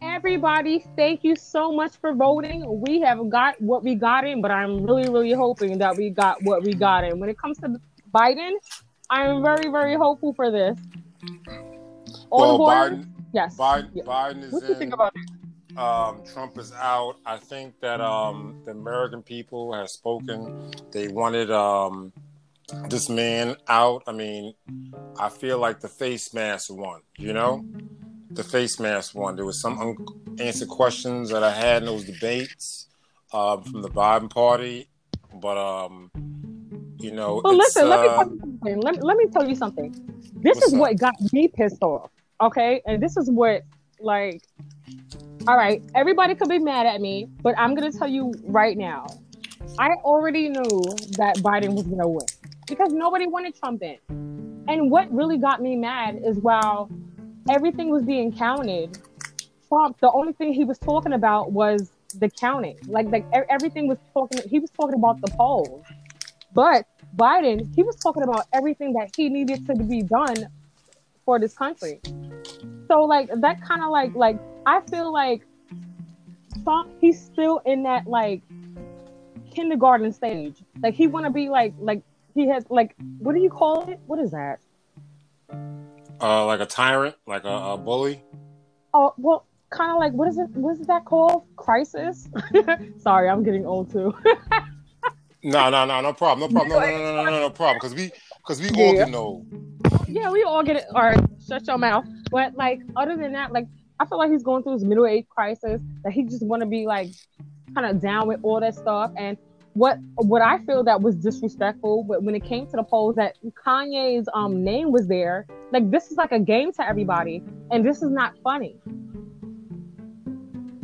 Everybody, thank you so much for voting. We have got what we got in, but I'm really, really hoping that we got what we got in. When it comes to Biden, I'm very, very hopeful for this. On well. Biden, Yes. Biden, Yeah. Biden is What do you in. think about it? um, Trump is out. I think that um, the American people have spoken. They wanted um, this man out. I mean, I feel like the face mask won. You know, the face mask won. There was some unanswered questions that I had in those debates um, from the Biden party, but um, you know, Well, it's, listen, let me uh, tell you something. Let, let me tell you something. This is up? what got me pissed off. Okay. And this is what, like, all right, everybody could be mad at me, but I'm to tell you right now. I already knew that Biden was to win because nobody wanted Trump in. And what really got me mad is while everything was being counted, Trump, the only thing he was talking about was the counting. Like, like everything was talking, he was talking about the polls. But Biden, he was talking about everything that he needed to be done for this country. So like that kind of like like I feel like Trump he's still in that like kindergarten stage. Like he want to be like like he has like what do you call it? What is that? uh, like a tyrant, like a, a bully. Oh well, kind of like what is it? What is that called? Crisis? [laughs] Sorry, I'm getting old too. No, no, no, no problem, no problem, no, no, no, no, no, no problem, because we, because we all Yeah. get old. Yeah, we all get it. Right, shut your mouth. But like, other than that, like, I feel like he's going through his middle age crisis. That he just want to be like, kind of down with all that stuff. And what what I feel that was disrespectful, but when it came to the polls, that Kanye's um name was there. Like, this is like a game to everybody, and this is not funny.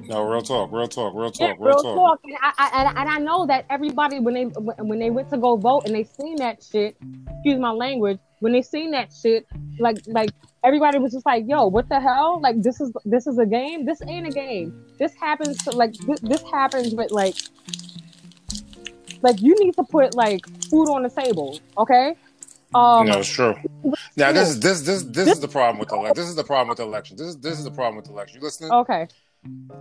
No, real talk, real talk, real Yeah, talk, real, real talk. talk. And I, I, and- and I know that everybody when they when they went to go vote and they seen that shit, excuse my language, when they seen that shit, like like everybody was just like, "Yo, what the hell? Like this is this is a game. This ain't a game. This happens to like this, this happens with like like you need to put like food on the table, okay? Um, no, it's true. Now this is this this this This- is the problem with the election. This is the problem with the election. This is this is the problem with the election. You listening? okay.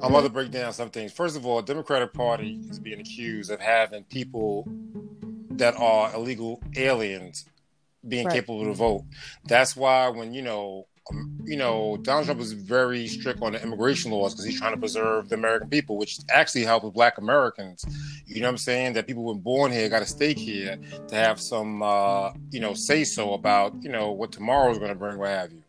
I'm to break down some things. First of all, Democratic Party is being accused of having people that are illegal aliens being Right. capable to vote. That's why when you know, um, you know, Donald Trump is very strict on the immigration laws because he's trying to preserve the American people, which actually helps with Black Americans. You know what I'm saying? That people were born here got a stake here to have some, uh, you know, say so about you know what tomorrow is going to bring, what have you.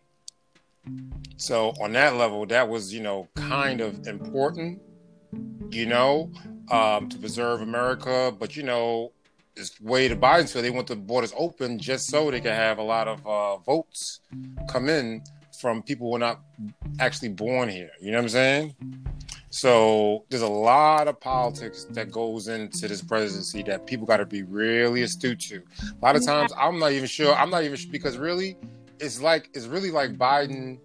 So on that level, that was you know kind of important, you know, um, to preserve America. But you know, it's way to Biden's feel they want the borders open just so they can have a lot of uh, votes come in from people who are not actually born here. You know what I'm saying? So there's a lot of politics that goes into this presidency that people got to be really astute to. A lot of times, I'm not even sure. I'm not even sure because really, it's like it's really like Biden,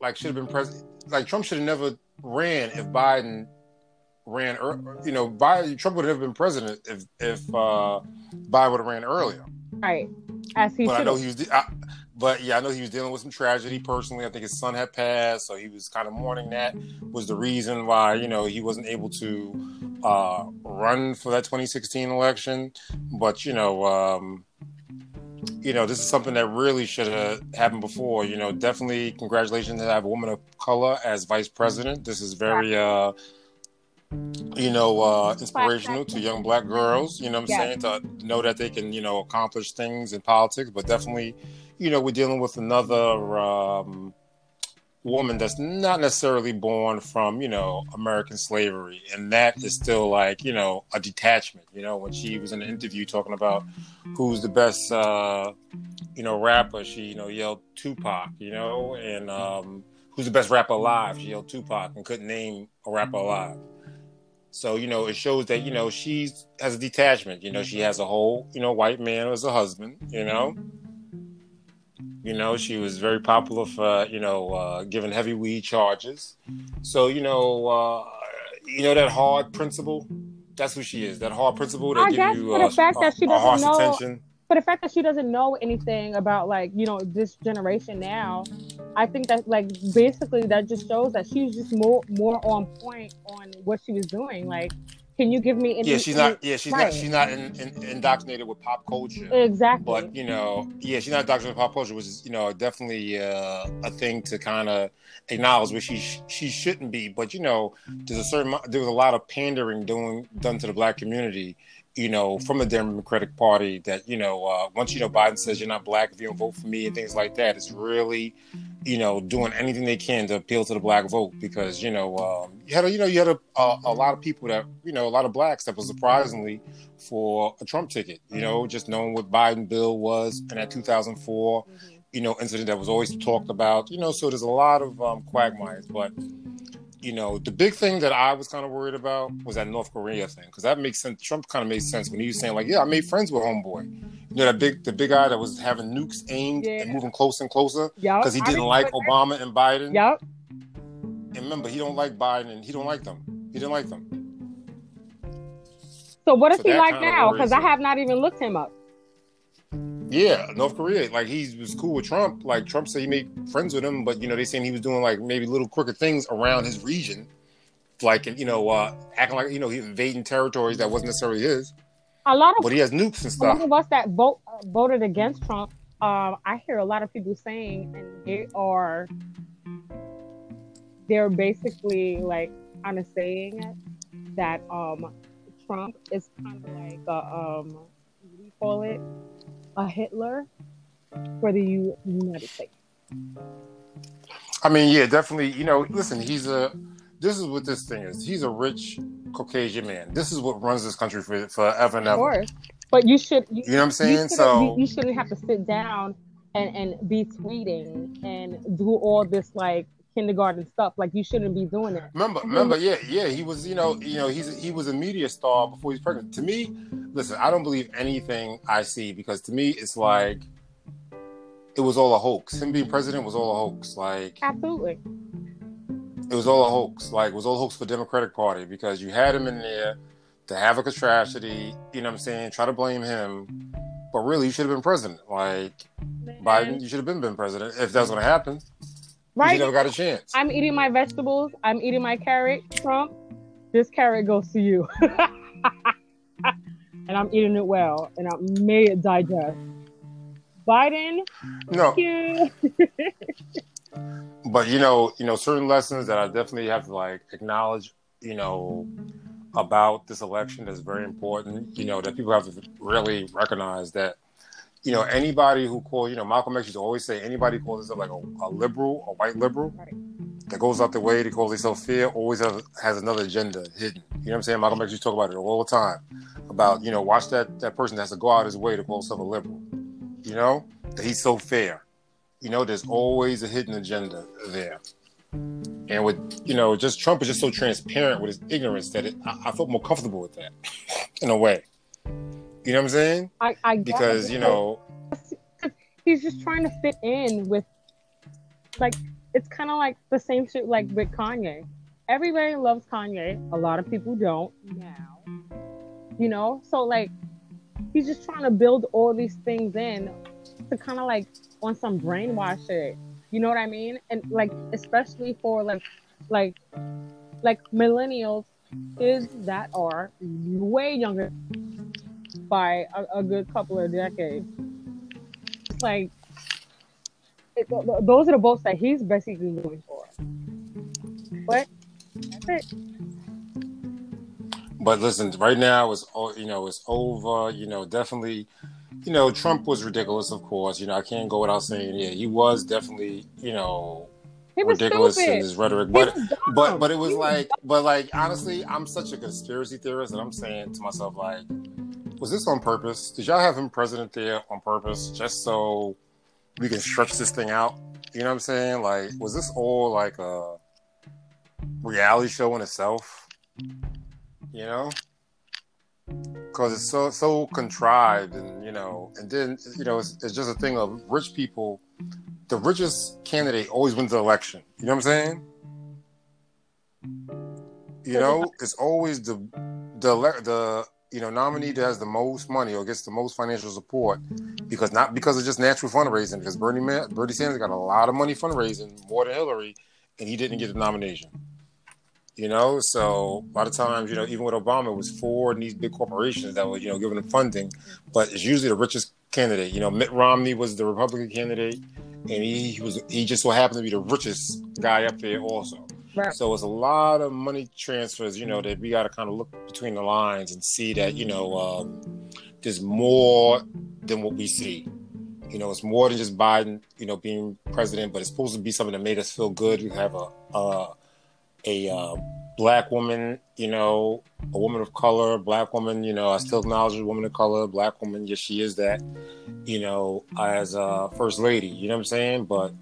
like should have been president. Like Trump should have never ran if Biden ran. ear- You know, Biden Trump would have been president if if uh, Biden would have ran earlier. Right. As he But I know he was. de- I, but yeah, I know he was dealing with some tragedy personally. I think his son had passed, so he was kind of mourning that. Was the reason why you know he wasn't able to uh, run for that 2016 election. But you know, um, you know, this is something that really should have happened before. You know, definitely congratulations to have a woman of color as vice president. This is very. Uh, you know, uh, inspirational to young black girls, you know what I'm Yes. saying? To know that they can, you know, accomplish things in politics, but definitely, you know, we're dealing with another um, woman that's not necessarily born from, you know, American slavery. And that is still like, you know, a detachment. You know, when she was in an interview talking about who's the best, uh, you know, rapper, she, you know, yelled Tupac, you know, and um, who's the best rapper alive? She yelled Tupac and couldn't name a rapper alive. So, you know, it shows that, you know, she has a detachment. You know, she has a whole, you know, white man as a husband, you know. You know, she was very popular for you know uh, giving heavy weed charges. So you know, uh, you know that hard principle. That's who she is. That hard principle that I give guess you for the uh, fact that she doesn't know- attention. but the fact that she doesn't know anything about like you know this generation now i think that like basically that just shows that she's just more more on point on what she was doing like can you give me any Yeah, she's not. Yeah, she's not. She's not in, in, indoctrinated with pop culture. exactly But you know, yeah, she's not indoctrinated with pop culture, which is you know definitely uh, a thing to kind of acknowledge, which she she shouldn't be. But you know, there's a certain there was a lot of pandering doing done to the black community. You know, from the Democratic Party, that you know, uh, once you know Biden says you're not black if you don't vote for me and things like that, it's really, you know, doing anything they can to appeal to the black vote because you know um, you had a, you know you had a, a, a lot of people that you know a lot of blacks that was surprisingly for a Trump ticket. You know, just knowing what Biden bill was in that 2004 you know incident that was always talked about. You know, so there's a lot of um, quagmires, but you know, the big thing that I was kind of worried about was that North Korea mm-hmm. thing because that makes sense. Trump kind of made sense when he was saying like, "Yeah, I made mm-hmm. friends with homeboy." You know, that big the big guy that was having nukes aimed and moving closer and closer Yep, because he I didn't like Obama and Biden. yep And remember, he don't like Biden and he don't like them. He didn't like them. so what is So he like now because i have not even looked him up Yeah, North Korea, like he was cool with Trump. Like Trump said, he made friends with him, but you know they saying he was doing like maybe little crooked things around his region, like you know uh, acting like you know he invading territories that wasn't necessarily his. a lot of But he has nukes and a lot stuff. of us that vote uh, voted against Trump, um, I hear a lot of people saying, and they are, they're basically like kind of saying it, that um, Trump is kind of like a, um, what do you call it, a Hitler for the U- United States. I mean, yeah, definitely. You know, listen, he's a. This is what this thing is. He's a rich Caucasian man. This is what runs this country for forever and Of ever. course, but you should. You, You know what I'm saying? So you, you shouldn't have to sit down and, and be tweeting and do all this like kindergarten stuff. Like you shouldn't be doing that. Remember, remember, yeah, yeah, he was, you know, you know, he's he was a media star before he was pregnant. To me, listen, I don't believe anything I see because to me, it's like it was all a hoax. Him being president was all a hoax. Like Absolutely. it was all a hoax. Like it was all a hoax for Democratic Party because you had him in there to have a catastrophe. You know what I'm saying? Try to blame him, but really, you should have been president. Like Biden, you should have been been president if that was going happen. You right? never got a chance. I'm eating my vegetables. I'm eating my carrot. Trump, this carrot goes to you. [laughs] and I'm eating it well, and I may it digest. Biden, no, thank you. [laughs] but you know, you know, certain lessons that I definitely have to like acknowledge, you know, about this election that's very important. You know, that people have to really recognize that, you know, anybody who calls, you know, Malcolm X used to always say, anybody who calls themselves like a, a liberal, a white liberal, Right. that goes out their way to call themselves fair, always have, has another agenda hidden. You know what I'm saying? Malcolm X used to talk about it all the time. About, you know, watch that that person that has to go out his way to call himself a liberal. You know? That he's so fair. You know, there's always a hidden agenda there. And with you know, just Trump is just so transparent with his ignorance that it, I, I felt more comfortable with that, [laughs] in a way. You know what I'm saying? I, I Because it. you know, [laughs] he's just trying to fit in with like it's kind of like the same shit like with Kanye. Everybody loves Kanye. A lot of people don't now. You know, so like he's just trying to build all these things in to kind of like on some brainwash shit. You know what I mean? And like especially for like like like millennials, kids that are way younger by a, a good couple of decades. It's like it, th- th- those are the votes that he's basically going for. But that's it. But listen, right now it's you know it's over. You know, definitely, you know Trump was ridiculous. Of course, you know I can't go without saying yeah he was definitely you know ridiculous in his rhetoric. But but but it was He like but like honestly, I'm such a conspiracy theorist that I'm saying to myself like, was this on purpose? Did y'all have him president there on purpose just so we can stretch this thing out? You know what I'm saying? Like, was this all like a reality show in itself? You know? because it's so so contrived, and you know, and then you know, it's, it's just a thing of rich people. The richest candidate always wins the election. You know what I'm saying? You know, it's always the the the you know nominee that has the mm-hmm. most money or gets the most financial support because not because of just natural fundraising because Bernie Bernie Sanders got a lot of money fundraising more than Hillary and he didn't get the nomination. You know, so a lot of times, you know, even with Obama, it was Ford and these big corporations that were, you know, giving him funding, but it's usually the richest candidate. You know, Mitt Romney was the Republican candidate, and he, he was he just so happened to be the richest guy up there also. Right. So it's a lot of money transfers, you know, that we got to kind of look between the lines and see that, you know, um, there's more than what we see. You know, it's more than just Biden, you know, being president, but it's supposed to be something that made us feel good. We have a a, a uh, black woman, you know, a woman of color, black woman. You know, I still acknowledge a woman of color, black woman. Yes, she is that. You know, as a first lady. You know what I'm saying? But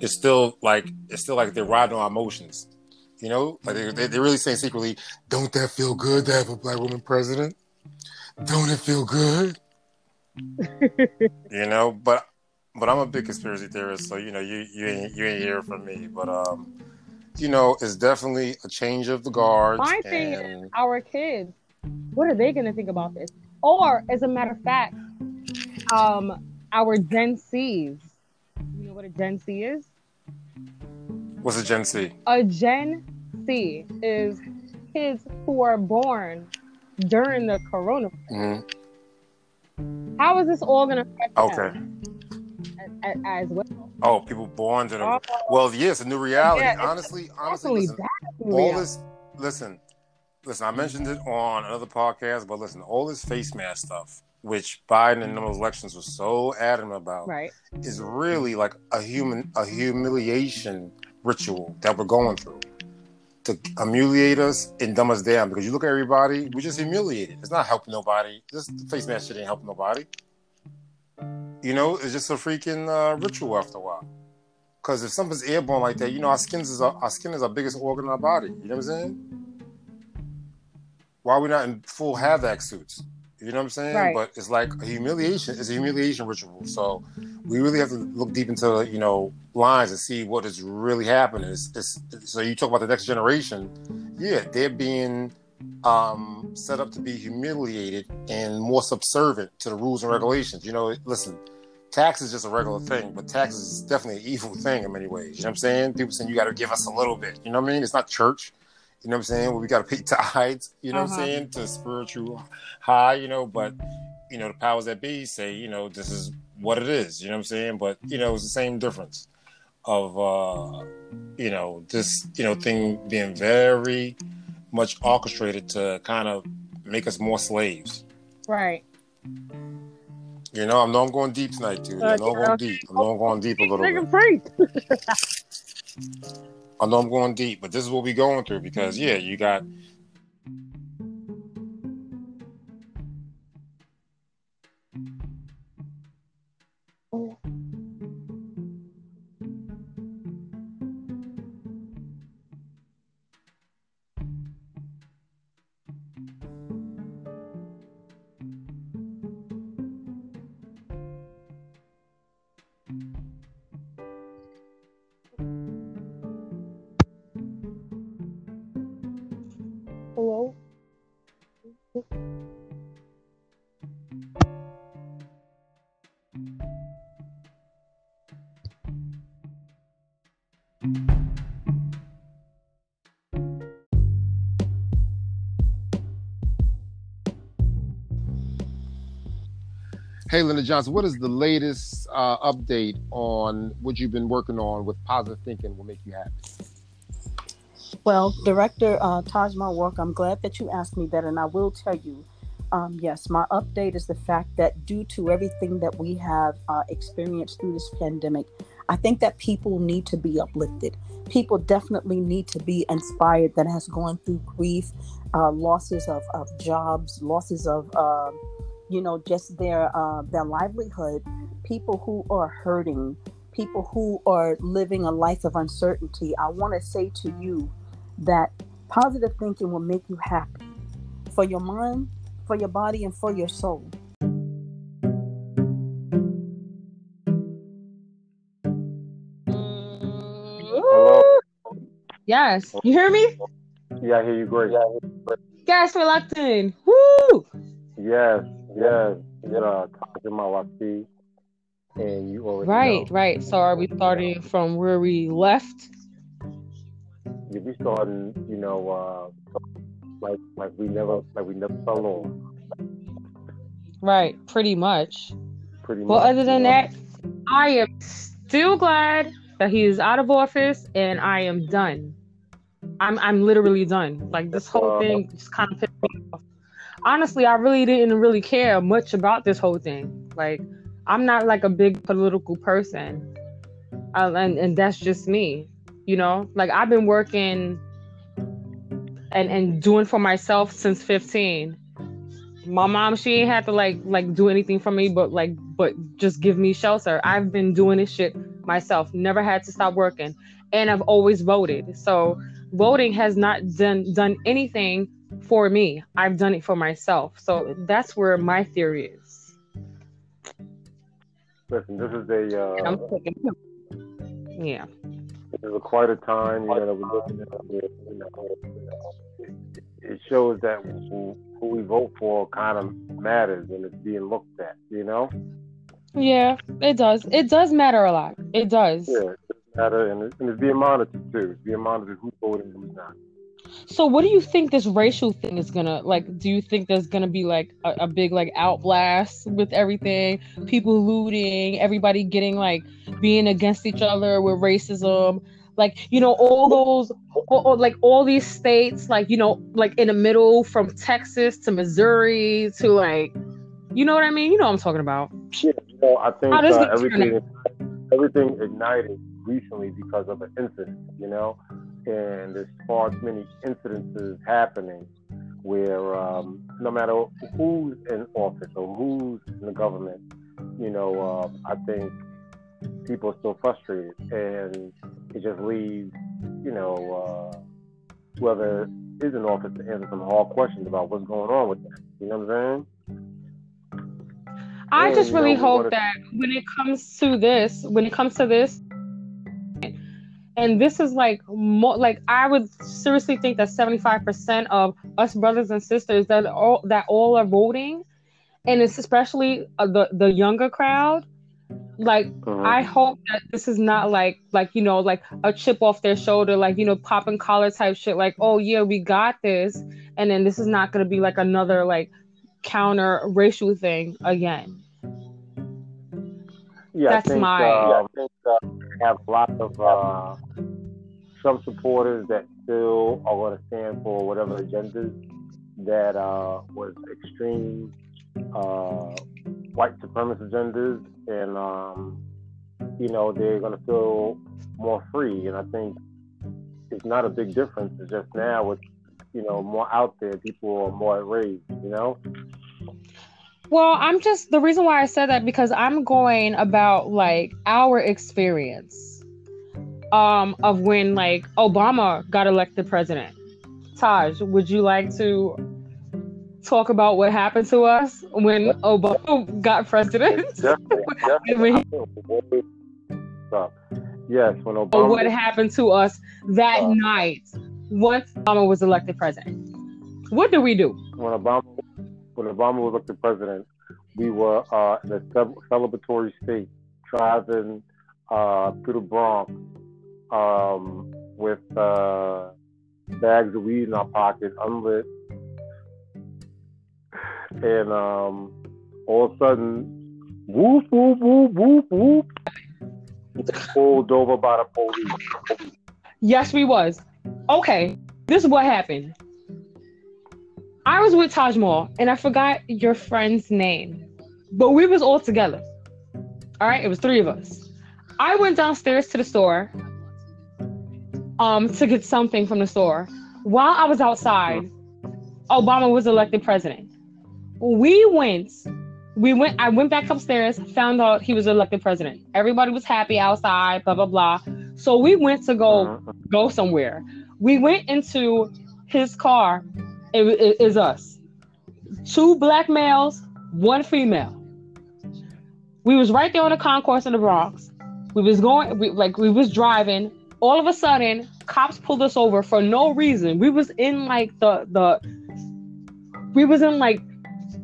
it's still like it's still like they're riding on emotions. You know, like they, they're really saying secretly, "Don't that feel good to have a black woman president? Don't it feel good?" you know, but but I'm a big conspiracy theorist, so you know, you you ain't you ain't hear from me. But um, you know, it's definitely a change of the guard. My thing and... is, our kids, what are they going to think about this? Or, as a matter of fact, um, our Gen know what a Gen Z is? What's a Gen Z? A Gen Z is kids who are born during the coronavirus. Mm-hmm. How is this all going to affect okay. as, as, well? Oh, people born during. Oh, well, yes, a new reality. Yeah, honestly, honestly, listen, all this. Listen, listen. I mentioned it on another podcast, but listen, all this face mask stuff which Biden in those elections was so adamant about, right. is really like a human a humiliation ritual that we're going through to humiliate us and dumb us down. Because you look at everybody, we just humiliated. It's not helping nobody. This face mask shit ain't helping nobody. You know, it's just a freaking uh, ritual after a while. Because if something's airborne like that, you know, our skin is our, our skin is our biggest organ in our body. You know what I'm saying? Why are we not in full havoc suits? You know what I'm saying? Right. But it's like a humiliation. It's a humiliation ritual. So we really have to look deep into you know lines and see what is really happening. It's, it's, so you talk about the next generation. Yeah, they're being um, set up to be humiliated and more subservient to the rules and regulations. You know, listen, tax is just a regular thing, but tax is definitely an evil thing in many ways. You know what I'm saying? People saying you got to give us a little bit. You know what I mean? It's not church. You know what I'm saying? Well, we got to pay [laughs] tithes, you know uh-huh. what I'm uh-huh. saying, to spiritual high, you know, but, you know, the powers that be say, you know, this is what it is, you know what I'm saying? But, you know, it's the same difference of, uh, you know, this, you know, thing being very much orchestrated to kind of make us more slaves. Right. You know, I'm going deep tonight, dude. Know I'm going deep. I'm going deep a little bit. [laughs] I know I'm going deep, but this is what we're going through because yeah, you got Hey, Linda Johnson, what is the latest uh, update on what you've been working on with positive thinking will make you happy? Well, Director uh, Taj Walk, I'm glad that you asked me that, and I will tell you, um, yes, my update is the fact that due to everything that we have uh, experienced through this pandemic, I think that people need to be uplifted. People definitely need to be inspired that has gone through grief, uh, losses of, of jobs, losses of uh, you know just their uh, their livelihood people who are hurting people who are living a life of uncertainty i want to say to you that positive thinking will make you happy for your mind, for your body, and for your soul. Yes. You hear me? Yeah, I hear you great. Yeah, Gas reluctant. Woo! Yes, yes. Uh, talking Mawaki, and you already Right, know. right. So are we starting from where we left? You be starting, you know, uh, like like we never like we never fell on. Right, pretty much. Pretty much. Well, other than that, I am still glad that he is out of office and I am done. I'm I'm literally done. Like this whole Uh, thing just kind of pissed me off. Honestly, I really didn't really care much about this whole thing. Like I'm not like a big political person, uh, and and that's just me. You know, like I've been working and and doing for myself since 15 my mom she ain't had to like like do anything for me but like but just give me shelter. I've been doing this shit myself. Never had to stop working. And i've always voted. So voting has not done done anything for me i've done it for myself so that's where my theory is listen, this is a uh, taking yeah this is a quite a time, you know, that we're looking at. You know, it, it shows that who, who we vote for kind of matters and it's being looked at. You know. yeah it does it does matter a lot it does Yeah, it does matter, and, it, and it's being monitored too. It's being monitored who's voting, who's not. So what do you think this racial thing is gonna like? Do you think there's gonna be like a, a big like outblast with everything? People looting, everybody getting like being against each other with racism, like you know all those, all, all- like all these states, like you know, like in the middle from Texas to Missouri to like, you know what I mean? You know what I'm talking about? Yeah, you know, I think uh, everything everything ignited recently because of an incident, you know, and there's far too many incidences happening where um, no matter who's in office or who's in the government, you know, uh, I think people are still frustrated, and it just leaves, you know, uh, whoever is in office to answer some hard questions about what's going on with that. You know what I'm saying? I Yeah, just you really know, hope that when it comes to this, when it comes to this, and this is like more like I would seriously think that 75% of us brothers and sisters that all that all are voting, and it's especially uh, the the younger crowd. Like Mhm. I hope that this is not like like you know like a chip off their shoulder, like you know popping collar type shit. Like oh yeah, we got this, and then this is not gonna be like another like counter racial thing again. Yeah, That's I think, my- uh, I think uh, we have a lot of uh, some supporters that still are going to stand for whatever agendas that uh, was extreme uh, white supremacist agendas, and um, you know they're going to feel more free. And I think it's not a big difference. It's just now with you know more out there, people are more outraged. You know. Well, I'm just the reason why I said that because I'm going about like our experience um of when like Obama got elected president. Taj, would you like to talk about what happened to us when Obama got president? Definitely, [laughs] he- definitely. Yes, when or Obama. what happened to us that Uh. night once Obama was elected president? What do we do? when Obama when Obama was elected president, we were uh, in a celebratory state, driving uh, through the Bronx um, with uh, bags of weed in our pockets, unlit, and um, all of a sudden, whoop whoop whoop whoop whoop, pulled over by the police. Yes, we was. Okay, this is what happened. I was with Taj Mahal, and I forgot your friend's name, but we was all together. All right, it was three of us. I went downstairs to the store, um, to get something from the store. While I was outside, Obama was elected president. We went, we went. I went back upstairs, found out he was elected president. Everybody was happy outside, blah blah blah. So we went to go go somewhere. We went into his car. It, it is us. two black males, one female. We was right there on the concourse in the Bronx. We was going, we, like we was driving. All of a sudden, cops pulled us over for no reason. We was in like the the, we was in like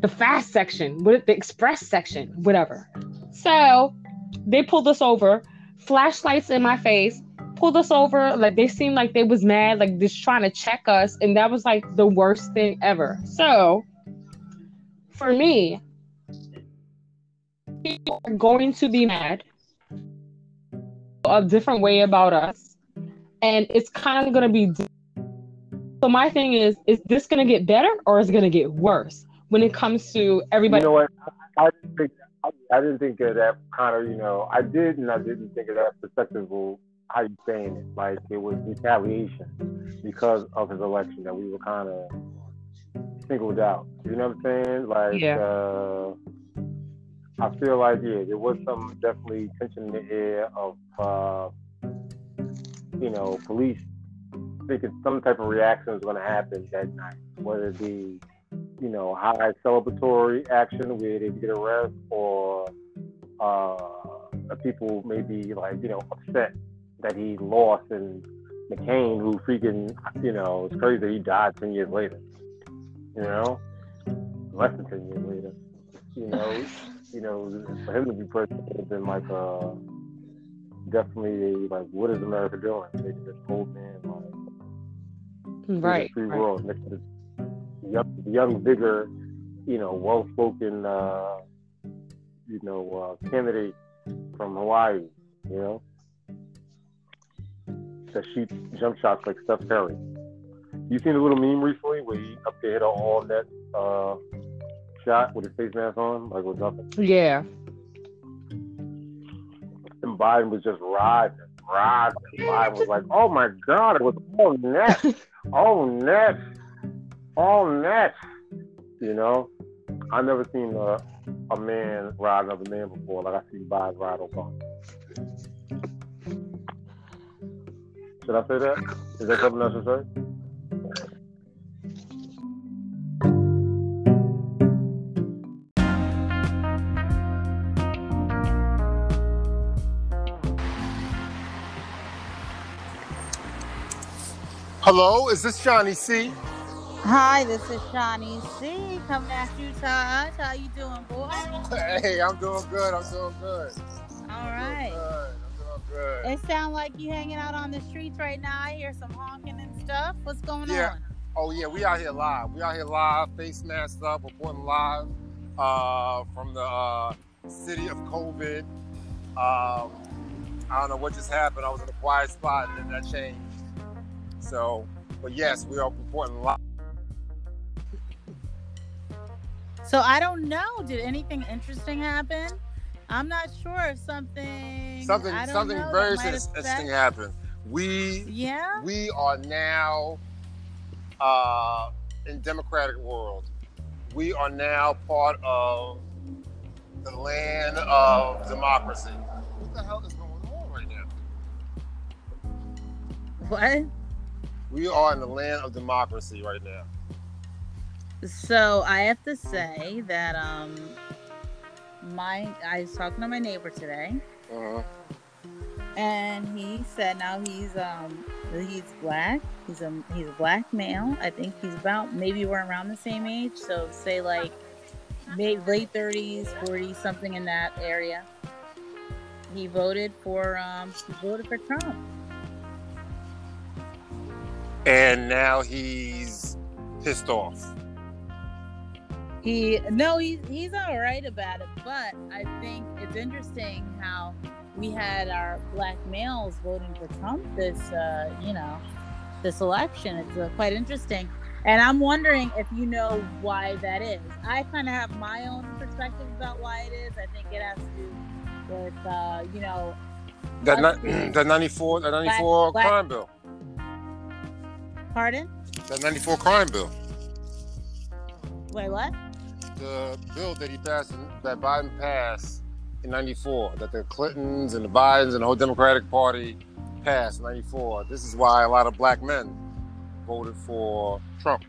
the fast section, the express section, whatever. So they pulled us over, flashlights in my face, pulled us over. Like they seemed like they was mad, like just trying to check us, and that was like the worst thing ever. So for me, people are going to be mad a different way about us, and it's kind of going to be. So my thing is, is this going to get better or is it going to get worse when it comes to everybody? You know what? I didn't think I, I didn't think of that kind of, you know, I did and I didn't think of that perspective how you saying it. Like it was retaliation because of his election that we were kind of singled out. You know what I'm saying? Like, Yeah. uh, I feel like yeah, there was some definitely tension in the air of, uh, you know, police thinking some type of reaction was going to happen that night, whether it be, you know, high celebratory action where they get arrest or uh, people may be like, you know, upset that he lost and McCain, who freaking, you know, it's crazy that he died 10 years later. You know? Less than 10 years later. You know, you know, for him to be president have been like, uh, definitely like, what is America doing? Maybe this old man, like, right, the free right. world next to this young, young bigger, you know, well-spoken, uh, you know, uh, candidate from Hawaii. You know, that shoots jump shots like Steph Curry. You seen the little meme recently where he up there hit an all net uh, shot with his face mask on, like with nothing, Yeah. and Biden was just rising, rising. Biden was like, "Oh my God, it was all net, [laughs] all net, all net." You know, I never seen a, a man ride another man before, like I seen Biden ride Obama. Should I say that? Is that something I should say? Hello, is this Johnny C? Hi, this is Shanni C. Coming at you, Taj. How you doing, boy? Hey, I'm doing good. I'm doing good. All right. I'm doing good. It sound like you hanging out on the streets right now. I hear some honking and stuff. What's going Yeah. on? Oh yeah, we out here live. We out here live, face masked up, reporting live uh, from the uh, city of COVID. Um, I don't know what just happened. I was in a quiet spot and then that changed. So, but yes, we are reporting live. So I don't know. Did anything interesting happen? I'm not sure if something. Something, something know, very interesting happened. We Yeah. we are now uh, in democratic world. We are now part of the land of democracy. What the hell is going on right now? What? We are in the land of democracy right now. So I have to say that um, my I was talking to my neighbor today. Uh-huh. and he said now he's um he's black he's a he's a black male i think he's about maybe we're around the same age so say like late 30s 40s something in that area he voted for um he voted for trump And now he's pissed off. He no he's he's all right about it but i think it's interesting how we had our black males voting for trump this uh you know this election. It's uh, quite interesting. And i'm wondering if you know why that is. I kind of have my own perspective about why it is. I think it has to do with uh you know That Us ni- [clears throat] that 94 that 94 black- crime bill. pardon? That 94 crime bill. wait what The bill that he passed that Biden passed in 94 that the Clintons and the Bidens and the whole Democratic Party passed in 94. This is why a lot of black men voted for Trump.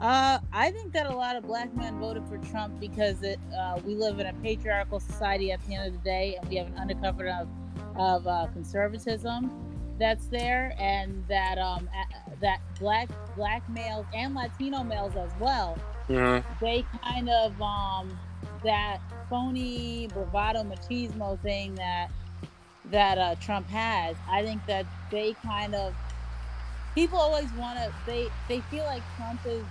Uh, I think that a lot of black men voted for Trump because it, uh, we live in a patriarchal society at the end of the day, and we have an undercover of of uh, conservatism that's there, and that um, that black black males and Latino males as well, Mhm. they kind of um, that phony bravado machismo thing that that uh, Trump has. I think that they kind of people always want to they they feel like Trump is,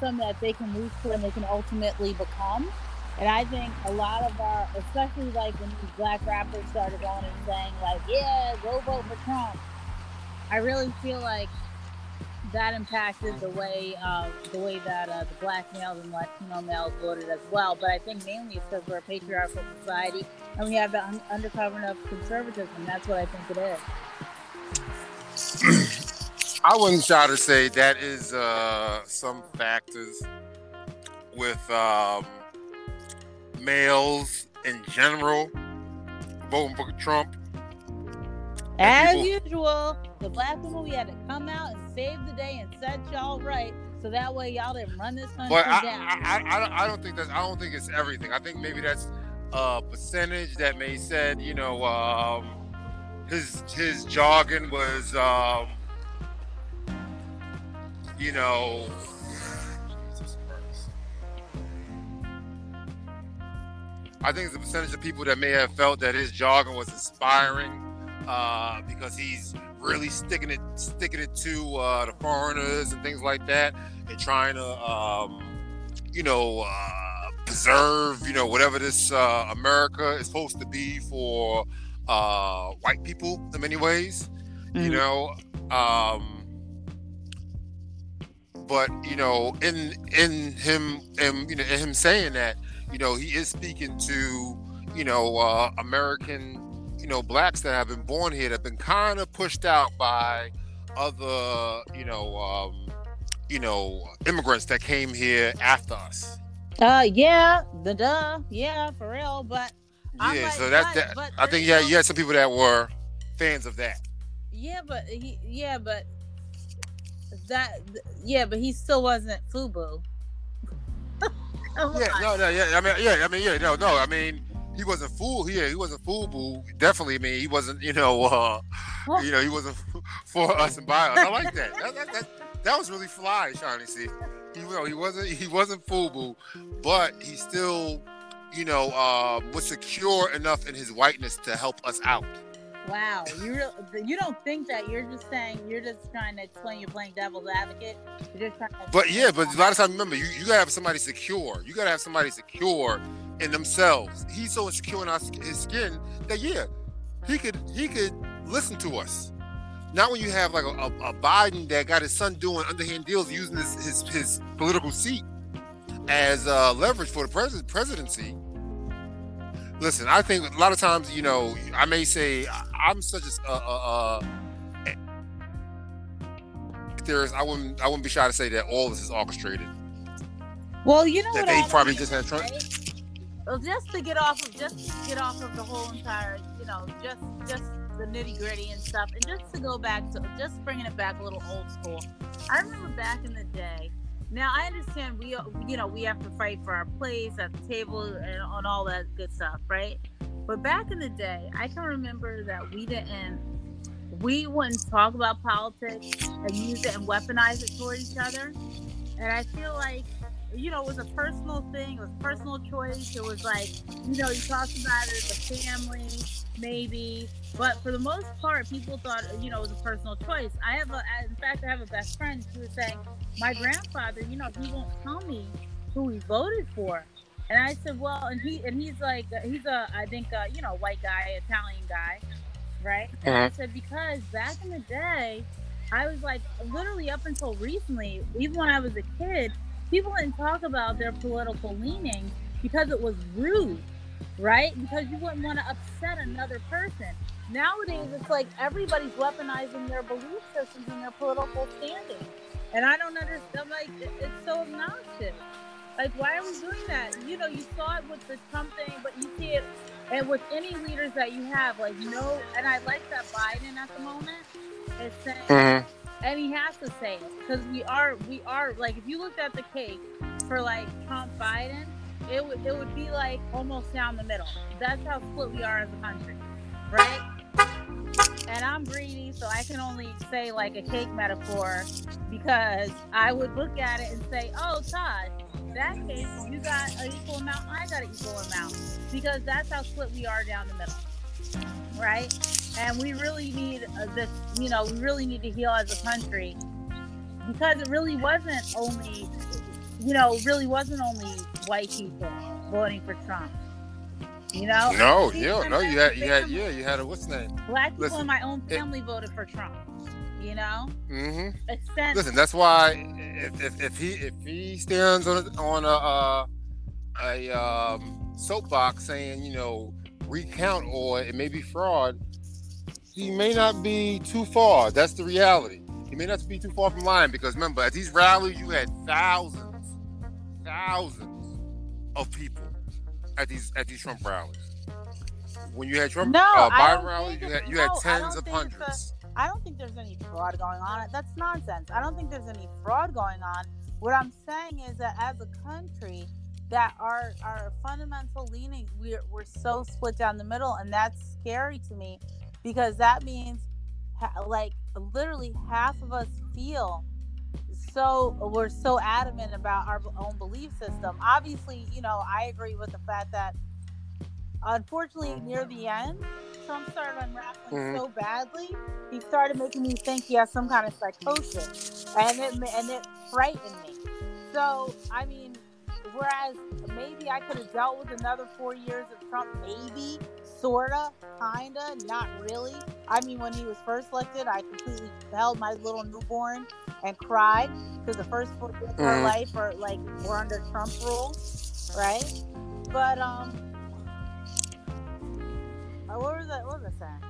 something that they can reach for and they can ultimately become. And I think a lot of our, especially like when these black rappers started going and saying like, "Yeah, go vote for Trump," I really feel like that impacted the way uh, the way that uh, the black males and Latino males voted as well. But I think mainly it's because we're a patriarchal society and we have the un- undercover of conservatism. That's what I think it is. I wouldn't try to say that is uh, some factors with um, males in general voting for Trump. As people- usual, the black women we had to come out and save the day and set y'all right, so that way y'all didn't run this country But I, down. I, I, I don't- I don't think that's I don't think it's everything. I think maybe that's a percentage that may said you know um, his his jargon was um, you know. I think it's a percentage of people that may have felt that his jargon was inspiring uh, because he's really sticking it sticking it to uh, the foreigners and things like that, and trying to um, you know uh, preserve you know whatever this uh, America is supposed to be for uh, white people in many ways. You Mhm. know. Um, but you know, in in him, and you know, in him saying that, you know, he is speaking to, you know, uh, American, you know, blacks that have been born here that have been kind of pushed out by other, you know, um, you know, immigrants that came here after us. Uh, yeah, the duh, yeah, for real. But I'm Yeah, like, so that's that. but I think yeah, you had some people that were fans of that. yeah, but he, yeah, but that, yeah, but he still wasn't FUBU. [laughs] Yeah, no, no, yeah. I mean, yeah, I mean, yeah, no, no. I mean, he wasn't fool. Yeah, he wasn't FUBU. Definitely. I mean, he wasn't. You know, uh, you know, he wasn't for us and by us. I like that. That, that, that, that was really fly, Shanni. See, he, you know, he wasn't. He wasn't FUBU, but he still, you know, uh, was secure enough in his whiteness to help us out. Wow, you real, you don't think that you're just saying you're just trying to explain you're playing devil's advocate. You're just trying to. But yeah, but a lot of times, remember, you, you gotta have somebody secure. You gotta have somebody secure in themselves. He's so insecure in our, his skin that yeah, he could he could listen to us. Not when you have like a, a, a Biden that got his son doing underhand deals, using his his, his political seat as uh, leverage for the pres- presidency. Listen, I think a lot of times, you know, I may say I'm such a, a, a, I wouldn't I wouldn't be shy to say that all this is orchestrated. Well, you know That what they I probably mean, just had Trump- right? Just to get off of just to get off of the whole entire, you know, just just the nitty gritty and stuff, and just to go back to just bringing it back a little old school. I remember back in the day. Now I understand we, you know, we have to fight for our place at the table and on all that good stuff, right? But back in the day, I can remember that we didn't, we wouldn't talk about politics and use it and weaponize it toward each other. And I feel like you know, it was a personal thing. It was a personal choice. It was like, you know, you talked about it as a family, maybe. But for the most part, people thought, you know, it was a personal choice. I have a, in fact, I have a best friend who was saying, my grandfather, you know, he won't tell me who he voted for. And I said, well, and he, and he's like, he's a, I think, uh, you know, white guy, Italian guy, right? And I said, because back in the day, I was like, literally up until recently, even when I was a kid, people didn't talk about their political leanings because it was rude, right? Because you wouldn't want to upset another person. Nowadays, it's like everybody's weaponizing their belief systems and their political standing. And I don't understand, I'm like, it's so obnoxious. Like, why are we doing that? You know, you saw it with the Trump thing, but you see it and with any leaders that you have, like, no, and I like that Biden at the moment is saying, Mhm. And he has to say it because we are we are like if you looked at the cake for like Trump Biden, it would it would be like almost down the middle. That's how split we are as a country, right? And I'm greedy, so I can only say like a cake metaphor because I would look at it and say, "Oh, Todd, that cake, you got an equal amount, I got an equal amount," because that's how split we are down the middle, right? And we really need uh, this, you know, we really need to heal as a country because it really wasn't only, you know, really wasn't only white people voting for Trump. You know, No, yeah, no, you had, you had, yeah, you had a what's name? Black people Listen, in my own it- family voted for Trump. You know, Mm-hmm. Listen, that's why if, if, if he if he stands on a, on a uh, a um, soapbox saying you know recount or it may be fraud, he may not be too far. That's the reality. He may not be too far from lying because remember at these rallies you had thousands, thousands of people at these at these Trump rallies. When you had Trump No, uh, Biden rallies, you had you no, I tens of hundreds. I don't think there's any fraud going on. That's nonsense. I don't think there's any fraud going on. What I'm saying is that as a country, that our our fundamental leaning, we're we're so split down the middle, and that's scary to me because that means ha- like literally half of us feel so we're so adamant about our own belief system. Obviously, you know, I agree with the fact that unfortunately near the end Trump started unraveling Mhm. so badly, he started making me think he has some kind of psychosis, and it and it frightened me. So I mean, whereas maybe I could have dealt with another four years of Trump, maybe, sorta, kinda, not really. I mean, when he was first elected, I completely held my little newborn and cried because the first four years of her Mhm. life are like were under Trump rule, right? But um, uh, what was that? What was I saying?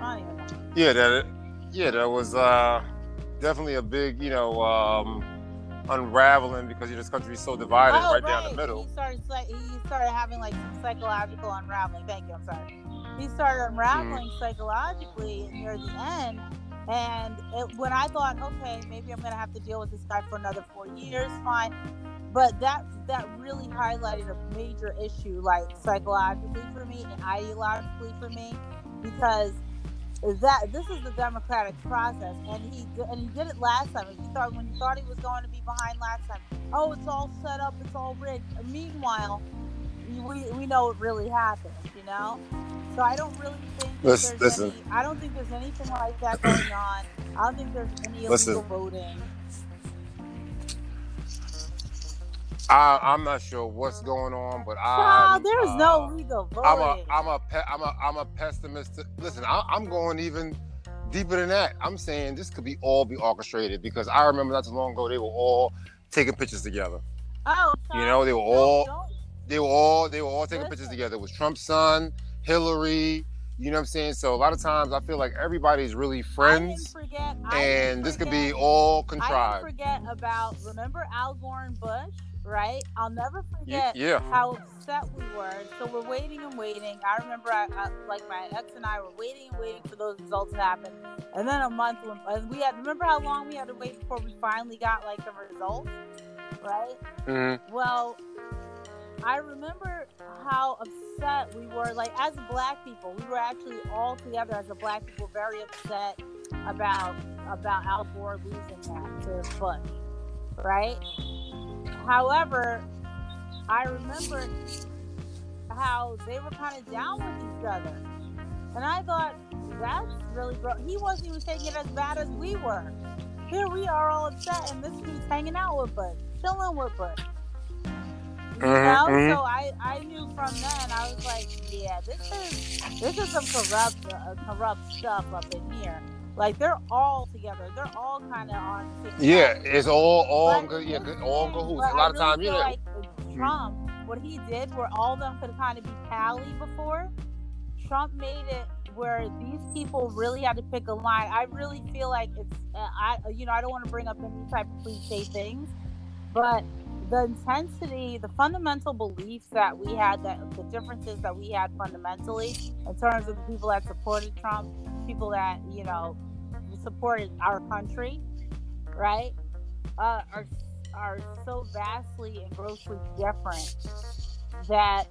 I don't even know. Yeah, that yeah, that was uh, definitely a big, you know, um, unraveling because this country is so divided Oh, right, down the middle. He started he started having like some psychological unraveling. Thank you. I'm sorry. He started unraveling Mm-hmm. psychologically near the end, and it, when I thought, okay, maybe I'm gonna have to deal with this guy for another four years, fine. But that that really highlighted a major issue, like psychologically for me and ideologically for me, because that this is the democratic process, and he and he did it last time. He thought when he thought he was going to be behind last time, oh, it's all set up, it's all rigged. Meanwhile, we we know it really happened, you know. So I don't really think Listen- there's listen. any. I don't think there's anything like that going on. I don't think there's any illegal Listen. voting. I, I'm not sure what's going on, but No, uh, I there's no legal voting. I'm a I'm a pe- I'm a I'm a pessimist. Listen, I, I'm going even deeper than that. I'm saying this could be all be orchestrated because I remember not too long ago they were all taking pictures together. oh, You know, they were all don't- they were all they were all taking pictures together. It was Trump's son, Hillary. You know what I'm saying? So a lot of times I feel like everybody's really I didn't friends, forget. And this could be all contrived. I forget about remember Al Gore and Bush, right? I'll never forget yeah. how upset we were. So we're waiting and waiting. I remember, I, I, like my ex and I were waiting and waiting for those results to happen. And then a month, went- and we had remember how long we had to wait before we finally got like the results, right? Mhm. Well, I remember how upset we were. Like as black people, we were actually all together as a black people very upset about about Al Gore losing that to Bush, right? However, I remember how they were kind of down with each other, and I thought that's really gross. He wasn't even taking it as bad as we were. Here we are all upset, and this dude's hanging out with Bush, chilling with Bush. You Mhm, know, mhm. so I, I knew from then I was like, yeah, this is this is some corrupt uh, corrupt stuff up in here. Like they're all together. They're all kind of on. TikTok. Yeah, it's all all But good, yeah, good, all cahoots. A lot of times, really you feel know, like Trump, what he did, where all of them could kind of be pally before, Trump made it where these people really had to pick a line. I really feel like it's, uh, I, you know, I don't want to bring up any type of cliche things, but the intensity, the fundamental beliefs that we had, that the differences that we had fundamentally in terms of the people that supported Trump, people that, you know, support our country, right, uh, are are so vastly and grossly different that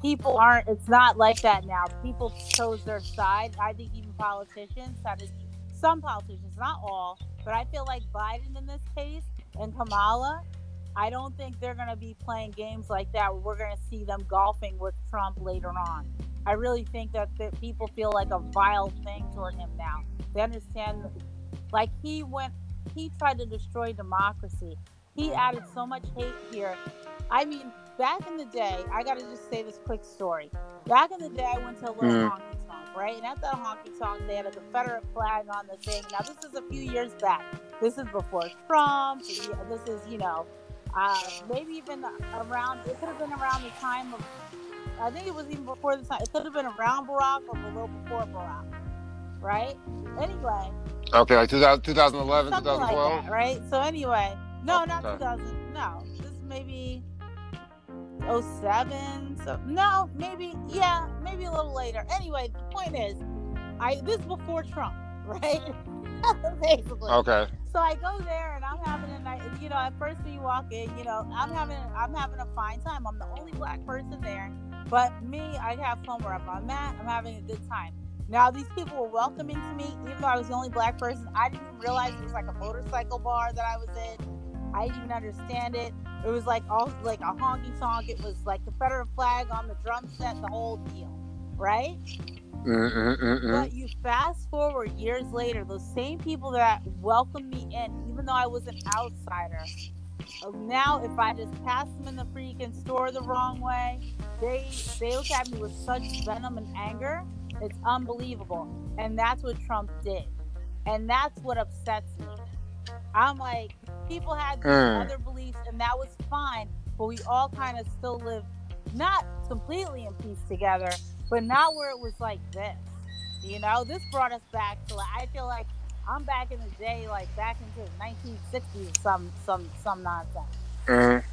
people aren't. It's not like that now. People chose their side. I think even politicians had some politicians, not all, but I feel like Biden in this case and Kamala. I don't think they're going to be playing games like that. We're going to see them golfing with Trump later on. I really think that, that people feel like a vile thing toward him now. They understand, like he went, he tried to destroy democracy. He added so much hate here. I mean, back in the day, I got to just say this quick story. Back in the day, I went to a little Mm. honky tonk, right? And at that honky tonk, they had a Confederate flag on the thing. Now, this is a few years back. This is before Trump. This is, you know, uh, maybe even around, it could have been around the time of, I think it was even before the time, it could have been around Barack or a little before Barack, right? Anyway, Okay, like 2000, 2011, something like that, right? So anyway, no, not Okay. 2000. No, this is maybe 07. So no, maybe yeah, maybe a little later. Anyway, the point is, I this is before Trump, right? [laughs] Basically. Okay. So I go there and I'm having a night. You know, at first when you walk in, you know, I'm having I'm having a fine time. I'm the only black person there, but me, I have fun wherever I'm at. I'm having a good time. Now these people were welcoming to me, even though I was the only black person. I didn't even realize it was like a motorcycle bar that I was in. I didn't even understand it. It was like all like a honky tonk. It was like Confederate flag on the drum set, the whole deal, right? Mm-mm-mm-mm. But you fast forward years later, those same people that welcomed me in, even though I was an outsider, uh, now if I just pass them in the freaking store the wrong way, they they look at me with such venom and anger. It's unbelievable, and that's what Trump did, and that's what upsets me. I'm like, people had these Mm. other beliefs, and that was fine, but we all kind of still live not completely in peace together, but not where it was like this. You know, this brought us back to like I feel like I'm back in the day, like back into the 1960s, some some some nonsense. Mhm.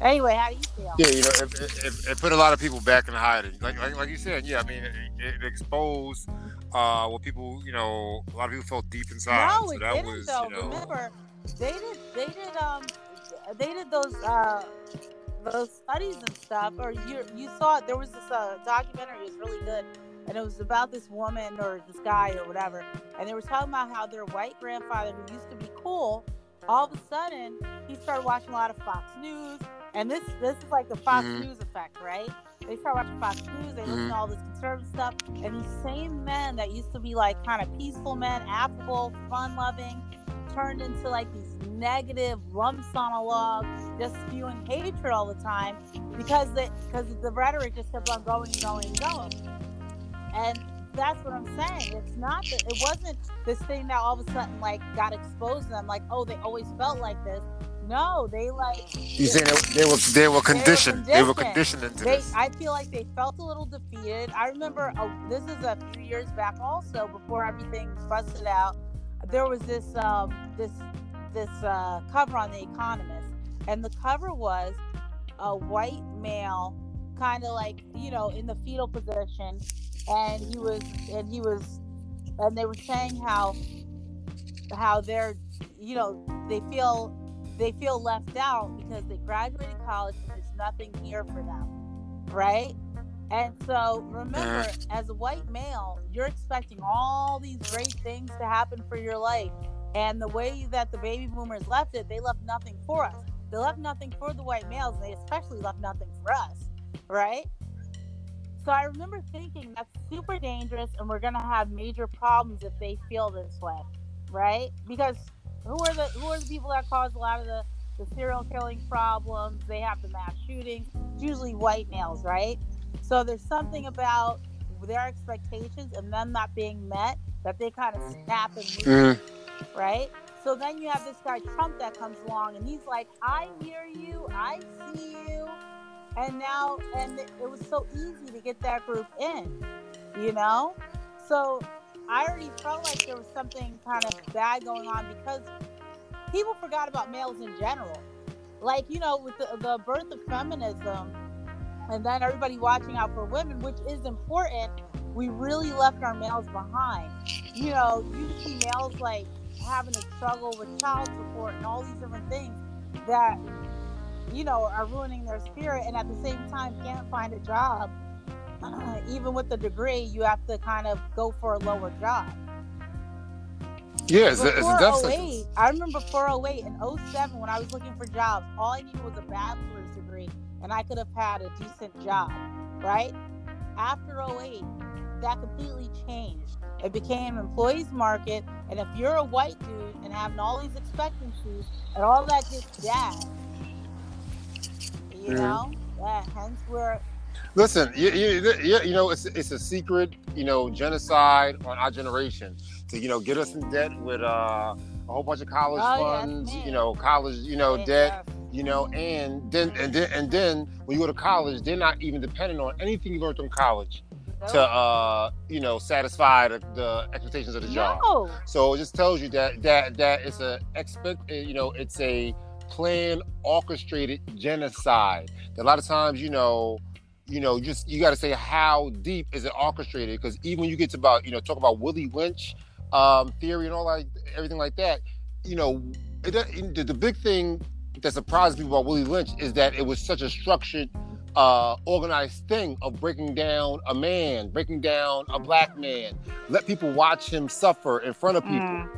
Anyway, how do you feel? Yeah, you know, it, it, it, put a lot of people back in hiding. Like, like, like you said, yeah. I mean, it, it exposed uh, what people, you know, a lot of people felt deep inside. No, so that was, though. you know, Remember, they did they did um they did those uh those studies and stuff. Or you you saw it. There was this uh, documentary. It was really good, and it was about this woman or this guy or whatever. And they were talking about how their white grandfather, who used to be cool, all of a sudden he started watching a lot of Fox News. And this this is like the Fox Mhm. News effect, right? They start watching Fox News. They listen Mhm. to all this conservative stuff, and these same men that used to be like kind of peaceful men, affable, fun loving, turned into like these negative lumps on a log, just spewing hatred all the time because the because the rhetoric just kept on going and going and going. And that's what I'm saying. It's not that it wasn't this thing that all of a sudden like got exposed to them, like oh they always felt like this. No, they like you saying they, they were they were conditioned. They were conditioned. conditioned into they this. I feel like they felt a little defeated. I remember uh, this is a few years back also before everything busted out. There was this um this this uh, cover on the Economist, and the cover was a white male, kind of like you know in the fetal position, and he was and he was, and they were saying how how they're you know they feel they feel left out because they graduated college and there's nothing here for them right and so remember mm. as a white male you're expecting all these great things to happen for your life. And the way that the baby boomers left it they left nothing for us. They left nothing for the white males and they especially left nothing for us right? So i remember thinking that's super dangerous and we're going to have major problems if they feel this way right? Because who are the who are the people that cause a lot of the the serial killing problems? They have the mass shootings it's usually white males right so there's something about their expectations and them not being met that they kind of snap and move, Mhm. right so then you have this guy trump that comes along and he's like i hear you i see you and now and it, it was so easy to get that group in you know so I already felt like there was something kind of bad going on because people forgot about males in general. Like, you know, with the, the birth of feminism and then everybody watching out for women, which is important, we really left our males behind. you know, you see males like having to struggle with child support and all these different things that, you know, are ruining their spirit and at the same time can't find a job. Uh, [clears throat] even with the degree, you have to kind of go for a lower job. Yeah, it's, a, it's a death 08. I remember 408 and 07 when I was looking for jobs, all I needed was a bachelor's degree and I could have had a decent job, right? After 08, that completely changed. It became employees market, and if you're a white dude and having all these expectancies and all that just dashed, you Mhm. know, that hence where Listen, you, you, you, know, it's it's a secret, you know, genocide on our generation to you know get us in debt with uh, a whole bunch of college Oh, funds, you know, college, you know, Yeah, debt, you know, and then and then and then when you go to college, they're not even dependent on anything you learned from college to uh, you know, satisfy the, the expectations of the job. no, So it just tells you that that that it's a expect, uh, you know, it's a planned, orchestrated genocide. That a lot of times, you know, you know, just you got to say how deep is it orchestrated? Because even when you get to about, you know, talk about Willie Lynch um, theory and all that, everything like that, you know, it, it- the, the big thing that surprised people about Willie Lynch is that it was such a structured uh, organized thing of breaking down a man, breaking down a black man, let people watch him suffer in front of people. Mm.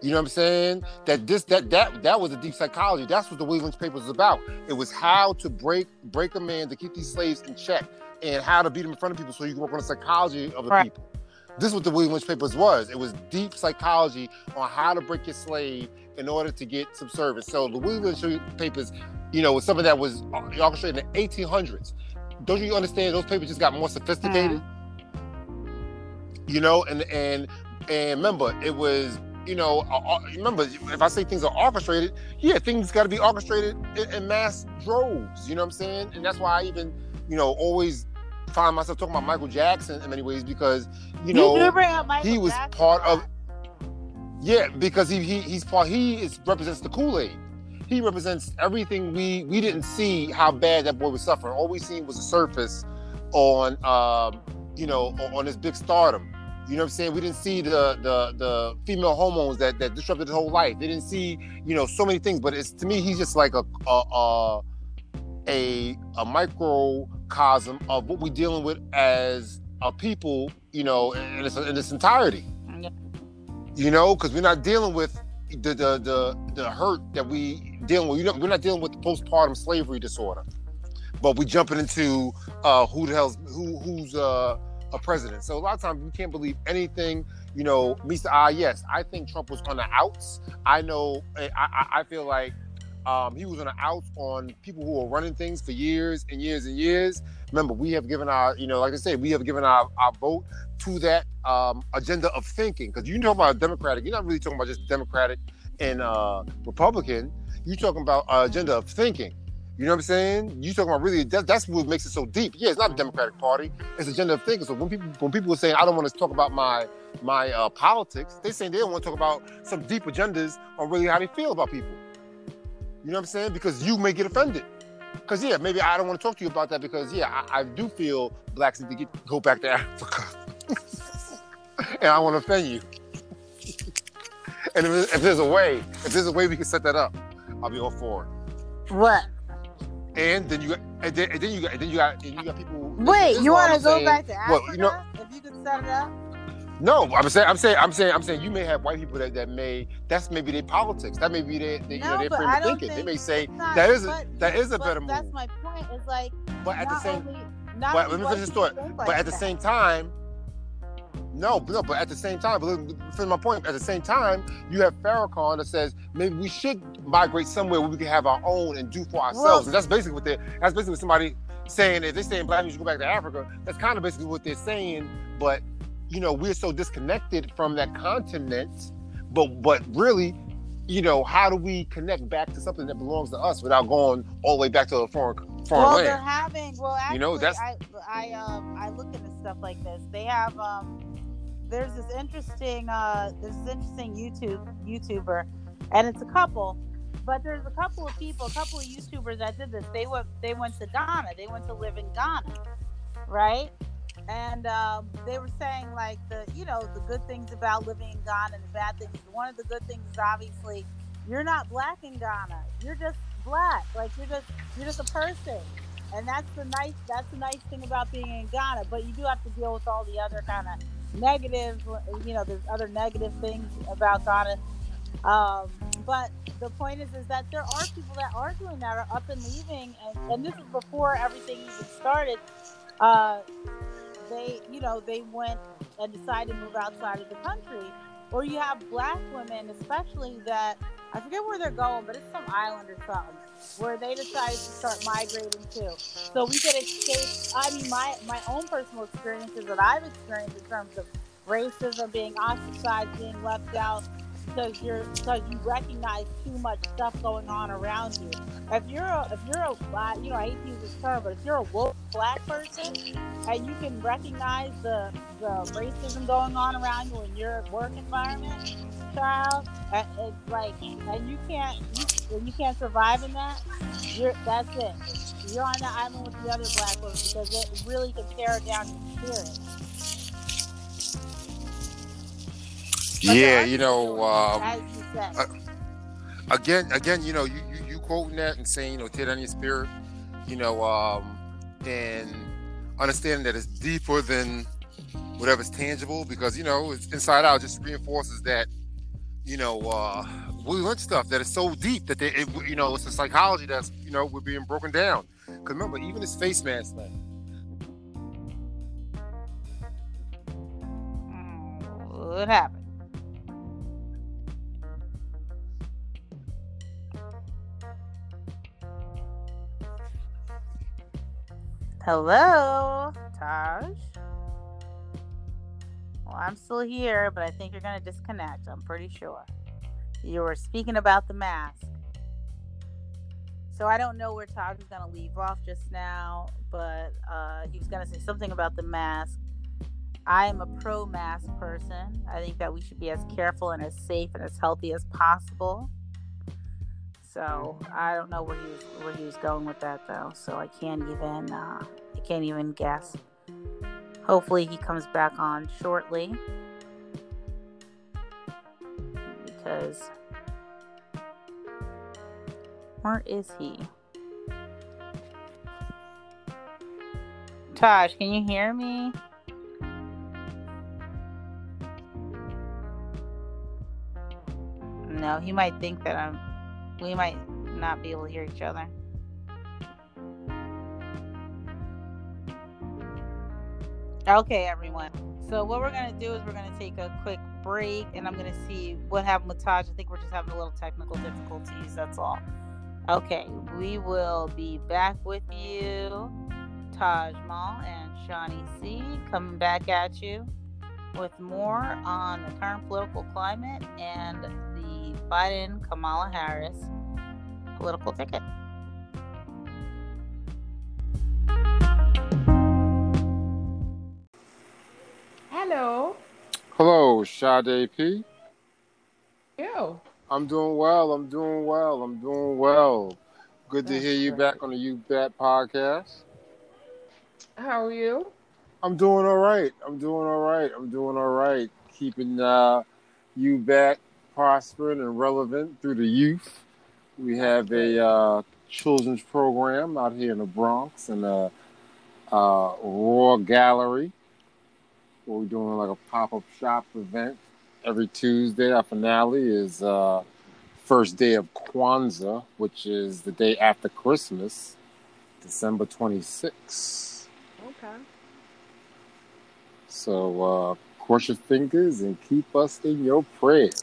You know what I'm saying? That this that that that was a deep psychology. That's what the Willie Lynch papers was about. It was how to break break a man to keep these slaves in check and how to beat them in front of people so you can work on the psychology of the Right. people. This is what the Willie Lynch papers was. It was deep psychology on how to break your slave in order to get some service. So Lynch papers, you know, was something that was orchestrated in the 1800s. Don't you understand? Those papers just got more sophisticated. Mm. You know, and and and remember, it was you know, remember if I say things are orchestrated, yeah, things got to be orchestrated in, in mass droves. You know what I'm saying? And that's why I even, you know, always find myself talking about Michael Jackson in many ways because you know you do bring up Michael he was Jackson part of. Yeah because he, he he's part he is represents the kool-aid. He represents everything we we didn't see how bad that boy was suffering. All we seen was the surface on um you know on, this big stardom. You know what i'm saying? We didn't see the the the female hormones that that disrupted his whole life. They didn't see you know so many things but it's to me he's just like a a a, a, microcosm of what we're dealing with as a people you know in its, in its entirety. You know, because we're not dealing with the the the the hurt that we dealing with. You know, we're not dealing with the postpartum slavery disorder, but we jumping into uh, who the hell's who who's uh, a president. So a lot of times we can't believe anything. You know, the eye. Yes, I think Trump was on the outs. I know. I I, I feel like. Um, he was on the outs on people who are running things for years and years and years. Remember, we have given our, you know, like I said, we have given our, our vote to that um, agenda of thinking. Because you talk about Democratic, you're not really talking about just Democratic and uh, Republican. You're talking about uh, agenda of thinking. You know what I'm saying? You're talking about really that, that's what makes it so deep. Yeah, it's not a Democratic Party; it's agenda of thinking. So when people when people are saying I don't want to talk about my my uh, politics, they're saying they don't want to talk about some deep agendas on really how they feel about people. You know what I'm saying? Because you may get offended. Because yeah, maybe I don't want to talk to you about that because yeah, I, I do feel blacks need to get, go back to Africa, [laughs] and I want to offend you. [laughs] and if, if there's a way, if there's a way we can set that up, I'll be all for it. What? And then you got, and then, and then you got, and then you got, and you got people. Wait, you want to go saying- back to Africa? well, you know- if you could set it up. No, I'm saying, I'm saying, I'm saying, I'm saying, you may have white people that, that may, that's maybe their politics. That may be their, their you know, their frame of thinking. They may say that is a, that is a but better That's my point. Is like, But at the same, only, but let me finish this thought. think But like at the same time, no, but no, but at the same time, but look, finish my point. At the same time, you have Farrakhan that says maybe we should migrate somewhere where we can have our own and do for ourselves. Well- and that's basically what they're. That's basically what somebody saying. If they're saying black people should go back to Africa, that's kind of basically what they're saying. But you know, we're so disconnected from that continent. But but really, you know, how do we connect back to something that belongs to us without going all the way back to a foreign foreign well, land? they're having. Well, actually, You know, that's- I I um I look into stuff like this. They have um there's this interesting uh this interesting YouTube YouTuber, and it's a couple, but there's a couple of people, a couple of YouTubers that did this. They went they went to Ghana. They went to live in Ghana, right? And um, they were saying like the you know the good things about living in Ghana and the bad things. One of the good things is obviously you're not black in Ghana. You're just black. Like you're just you're just a person, and that's the nice that's the nice thing about being in Ghana. But you do have to deal with all the other kind of negative. You know, there's other negative things about Ghana. Um, but the point is, is that there are people that are doing that, are up and leaving, and, and this is before everything even started. Uh, they, you know, they went and decided to move outside of the country. Or you have black women, especially that I forget where they're going, but it's some island or something where they decided to start migrating to. So we could escape. I mean, my my own personal experiences that I've experienced in terms of racism, being ostracized, being left out, because you're because you recognize too much stuff going on around you. If you're a if you're a black, you know, I hate to use this term, but if you're a woke black person and you can recognize the the racism going on around you in your work environment, child, it's like, and you can't you, you can't survive in that. You're that's it. You're on the island with the other black women because it really can tear down your spirit. But Yeah, you know, people, uh, as you said. uh, again, again, you know, you, you you quoting that and saying, you know, tear down your spirit, you know, um, and understanding that it's deeper than whatever's tangible because you know, it's inside out just reinforces that, you know, uh, Willie Lynch stuff that is so deep that they, it, you know, it's a psychology that's, you know, we're being broken down. Because remember, even his face mask thing. Mm, What happened? Hello, Taj. Well, I'm still here, but I think you're going to disconnect. I'm pretty sure. You were speaking about the mask. So I don't know where Taj was going to leave off just now, but uh, he was going to say something about the mask. I am a pro mask person. I think that we should be as careful and as safe and as healthy as possible. So I don't know where he was where he was going with that though. So I can't even uh, I can't even guess. Hopefully he comes back on shortly because where is he? Taj, can you hear me? No, he might think that I'm. We might not be able to hear each other. Okay, everyone. So what we're gonna do is we're gonna take a quick break, and I'm gonna see what happened with Taj. I think we're just having a little technical difficulties. That's all. Okay, we will be back with you, Taj Mahal and Shanni C, coming back at you with more on the current political climate and the Biden Kamala Harris political ticket. Hello. Hello, Sade P. Ew. I'm doing well. I'm doing well. I'm doing well. Good to That's hear you great. back on the You Bet podcast. How are you? I'm doing all right. I'm doing all right. I'm doing all right. Keeping uh, you back prospering and relevant through the youth. We have a uh, children's program out here in the Bronx and a uh, Raw Gallery where we're doing like a pop up shop event every Tuesday. Our finale is uh, first day of Kwanzaa, which is the day after Christmas, December 26th. Okay. So uh, cross your fingers and keep us in your prayers.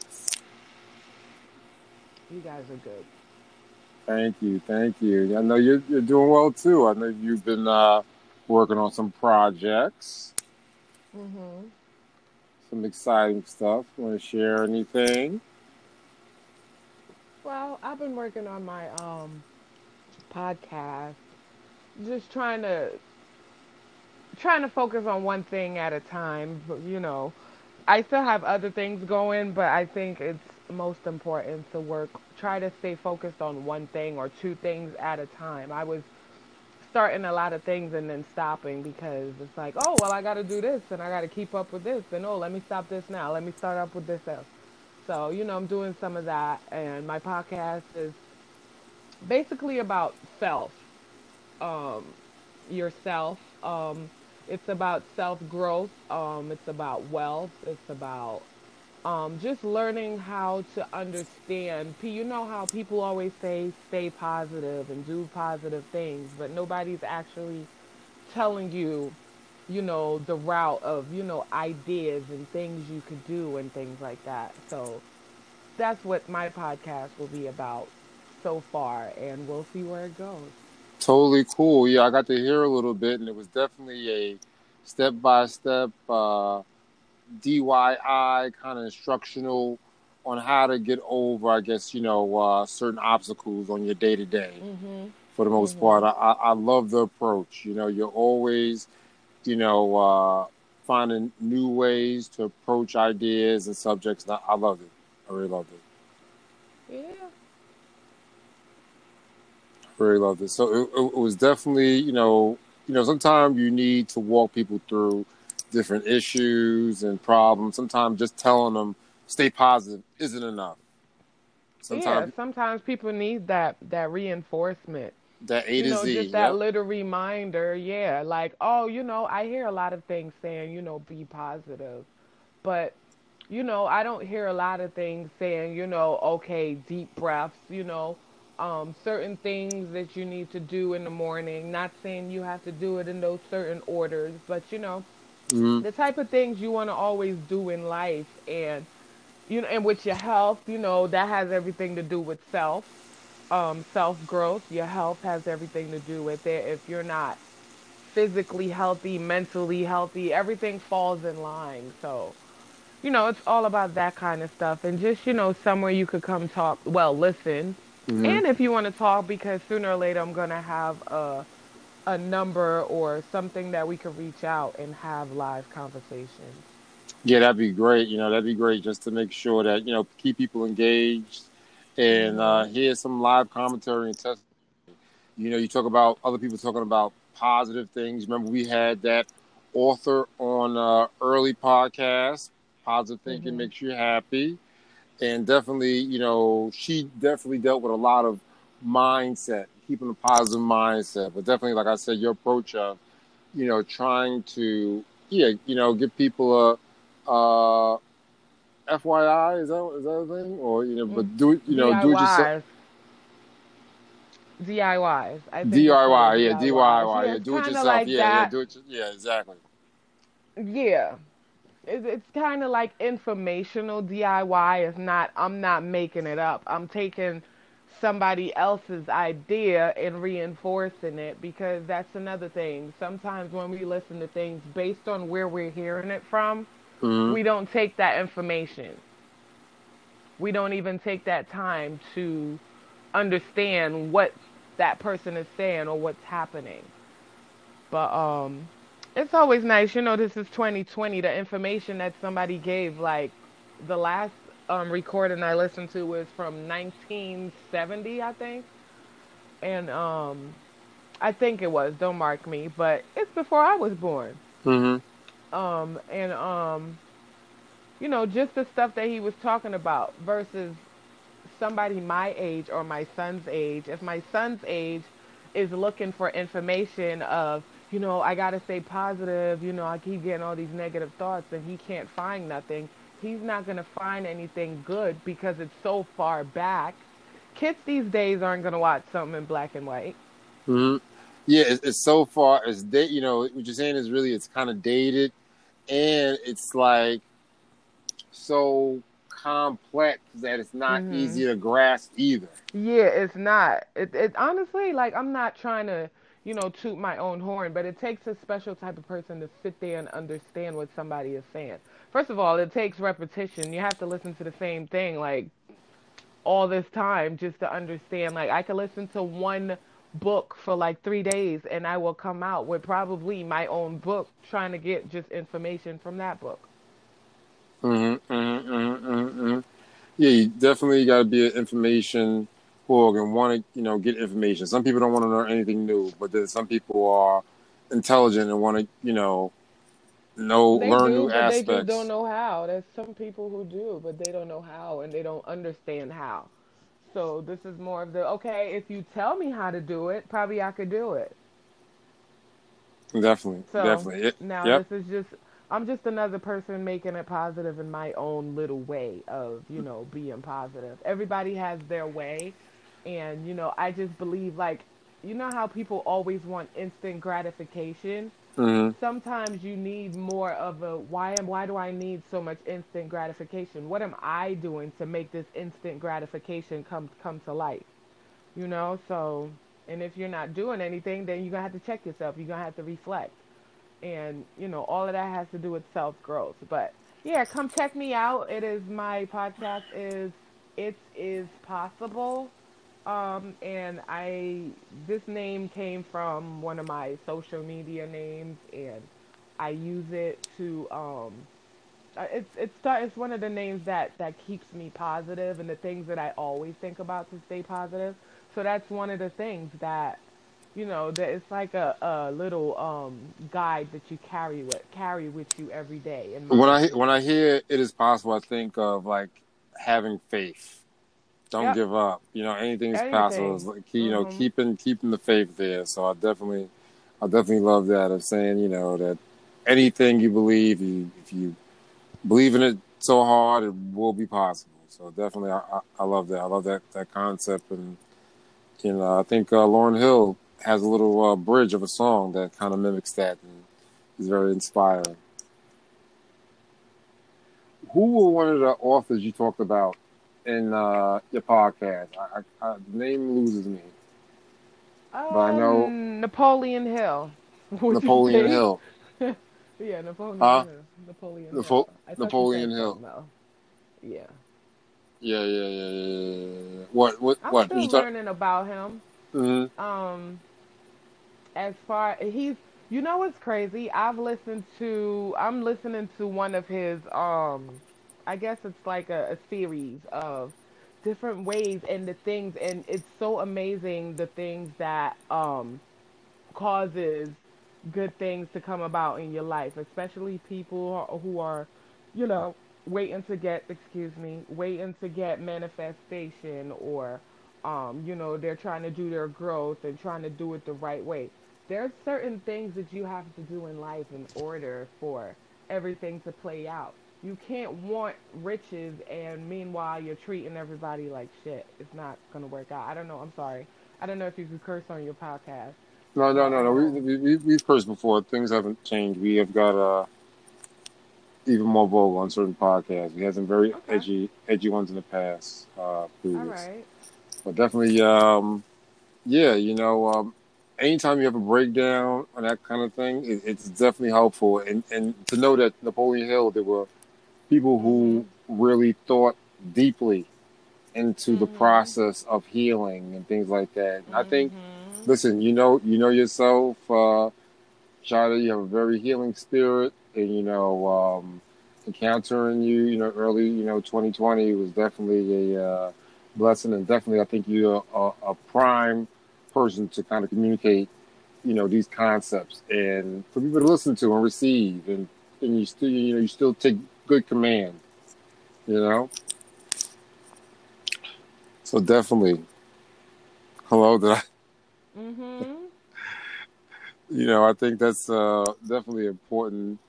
You guys are good. Thank you, thank you. I know you're you're doing well too. I know you've been uh, working on some projects, Mm-hmm. some exciting stuff. Want to share anything? Well, I've been working on my um podcast, just trying to trying to focus on one thing at a time. You know, I still have other things going, but I think it's most important to work. Try to stay focused on one thing or two things at a time. I was starting a lot of things and then stopping because it's like, oh well, I got to do this and I got to keep up with this, and oh, let me stop this now. Let me start up with this else. So you know, I'm doing some of that, and my podcast is basically about self, um, yourself. Um, it's about self growth. Um, it's about wealth. It's about um, just learning how to understand. You know how people always say stay positive and do positive things, but nobody's actually telling you, you know, the route of, you know, ideas and things you could do and things like that. So that's what my podcast will be about so far, and we'll see where it goes. Totally cool. Yeah, I got to hear a little bit, and it was definitely a step by step DIY kind of instructional on how to get over, I guess, you know, uh, certain obstacles on your day to day. For the most Mhm. part, I, I I love the approach. You know, you're always, you know, uh, finding new ways to approach ideas and subjects. And I, I loved it. I really loved it. Yeah. Really loved it. So it, it, was definitely, you know, you know, sometimes you need to walk people through different issues and problems. Sometimes just telling them stay positive isn't enough. Sometimes yeah, sometimes people need that that reinforcement. that A you to know, Z. just that yep. little reminder, yeah, like, oh, you know, I hear a lot of things saying, you know, be positive. But, you know, I don't hear a lot of things saying, you know, okay, deep breaths, you know, um, certain things that you need to do in the morning. Not saying you have to do it in those certain orders, but, you know, Mhm. the type of things you want to always do in life and you know and with your health you know that has everything to do with self um, self growth your health has everything to do with it if you're not physically healthy mentally healthy everything falls in line so you know it's all about that kind of stuff and just you know somewhere you could come talk well listen Mhm. and if you want to talk because sooner or later i'm going to have a a number or something that we could reach out and have live conversations. Yeah, that'd be great. You know, that'd be great just to make sure that, you know, keep people engaged and uh, hear some live commentary and testimony. You know, you talk about other people talking about positive things. Remember, we had that author on uh, early podcast, Positive Thinking Mhm. Makes You Happy. And definitely, you know, she definitely dealt with a lot of mindset, keeping a positive mindset. But definitely, like I said, your approach of, you know, trying to, yeah, you know, give people a, uh, FYI, is that, is that a thing? Or, you know, but do it, you know, do it yourself. DIYs. I think DIY, yeah, DIYs. DIY, yeah, do it yourself, like yeah, yeah, do it, yeah, exactly. Yeah. It's, it's kind of like informational DIY. It's not, I'm not making it up. I'm taking somebody else's idea and reinforcing it because that's another thing. Sometimes when we listen to things based on where we're hearing it from, Mhm. we don't take that information. We don't even take that time to understand what that person is saying or what's happening. But um it's always nice, you know, this is 2020, the information that somebody gave like the last um recording I listened to was from 1970, I think. And um I think it was, don't mark me, but it's before I was born. Hmm um and um you know just the stuff that he was talking about versus somebody my age or my son's age. If my son's age is looking for information of you know i got to stay positive you know i keep getting all these negative thoughts and he can't find nothing he's not going to find anything good because it's so far back kids these days aren't going to watch something in black and white hmm Yeah, it's, it's so far as they, You know, what you're saying is really it's kind of dated, and it's like so complex that it's not Mhm. easy to grasp either. Yeah, it's not. It, it honestly, like, I'm not trying to, you know, toot my own horn, but it takes a special type of person to sit there and understand what somebody is saying. First of all, it takes repetition. You have to listen to the same thing, like, all this time just to understand. Like, I could listen to one book for like three days and I will come out with probably my own book trying to get just information from that book. Mm-hmm, hmm hmm hmm Yeah, you definitely got to be an information org and want to, you know, get information. Some people don't want to learn anything new, but then some people are intelligent and want to, you know, know They learn do, new but they just don't know how. There's some people who do, but they don't know how and they don't understand how. So this is more of the okay, if you tell me how to do it, probably I could do it. Definitely, So definitely. It, now yep. this is just I'm just another person making it positive in my own little way of, you know, being positive. Everybody has their way and you know, I just believe like you know how people always want instant gratification? hmm Sometimes you need more of a why am why do I need so much instant gratification? What am I doing to make this instant gratification come come to life? You know, so and if you're not doing anything, then you're gonna have to check yourself. You're gonna have to reflect and you know all of that has to do with self growth but yeah come check me out it is my podcast is it is possible um and i this name came from one of my social media names and i use it to um uh, it's it's it's one of the names that that keeps me positive and the things that i always think about to stay positive so that's one of the things that you know that it's like a, a little um guide that you carry with carry with you every day and When I when I hear it is possible, I think of like having faith. Don't Yep. give up. You know, anything is possible. Anything. It's like, you know, Mhm. keeping keeping the faith there. So I definitely, I definitely love that of saying, you know, that anything you believe, you if you believe in it so hard, it will be possible. So definitely, I, I, I love that. I love that that concept, and you know, I think uh, Lauryn Hill has a little uh, bridge of a song that kind of mimics that, and is very inspiring. Who were one of the authors you talked about in uh, your podcast? I, I, I, the name loses me. um, I know- Napoleon Hill [laughs] Napoleon? Hill. [laughs] yeah Napoleon Huh? Hill Napoleon Napo- Hill I thought you Napoleon Hill. yeah Yeah, yeah, yeah, yeah, yeah. What? What? I'm what? still You talk- learning about him Mhm. um as far he's you know what's crazy i've listened to i'm listening to one of his um i guess it's like a, a series of different ways and the things and it's so amazing the things that um causes good things to come about in your life especially people who are you know waiting to get excuse me waiting to get manifestation or um, you know, they're trying to do their growth and trying to do it the right way. There's certain things that you have to do in life in order for everything to play out. You can't want riches and meanwhile you're treating everybody like shit. It's not gonna work out. I don't know. I'm sorry. I don't know if you could curse on your podcast. No, no, no, no. We, we, we, we've cursed before. Things haven't changed. We have got uh, even more vocal on certain podcasts. We had some very Okay. edgy, edgy ones in the past. Uh, previous. right. But definitely, um, yeah, you know, um, anytime you have a breakdown on that kind of thing, it, it's definitely helpful. And, and to know that Napoleon Hill, there were people who really thought deeply into the Mhm. process of healing and things like that. I think, Mhm. listen, you know, you know yourself, uh, Shada, you have a very healing spirit, and you know, um, encountering you, you know, early, you know, 2020 was definitely a uh, blessing, and definitely, I think you're a, a prime person to kind of communicate, you know, these concepts and for people to listen to and receive, and and you still, you know, you still take good command, you know. So definitely, hello, did I? Mhm. [laughs] you know, I think that's uh, definitely important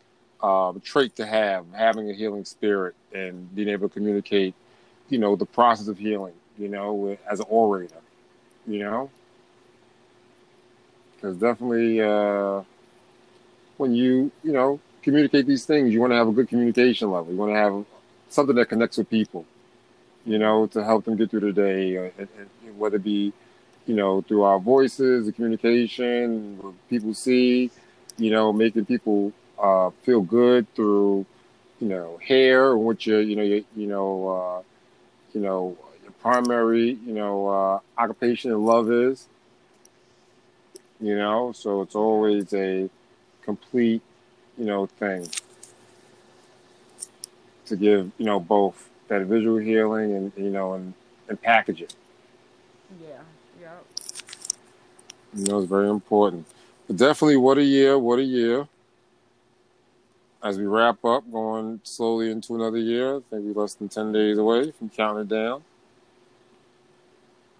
um, trait to have, having a healing spirit and being able to communicate, you know, the process of healing, you know, as an orator, you know. Because definitely, uh, when you, you know, communicate these things, you want to have a good communication level. You want to have something that connects with people, you know, to help them get through the day, uh, and, and whether it be you know, through our voices, the communication, what people see, you know, making people uh, feel good through, you know, hair what your, you know, your, you know, uh, you know, your primary, you know, uh, occupation and love is, you know, so it's always a complete, you know, thing to give, you know, both that visual healing and, you know, and, and package it. Yeah. Yep. You know, it's very important. But definitely, what a year! What a year! As we wrap up, going slowly into another year, maybe less than ten days away from counting it down.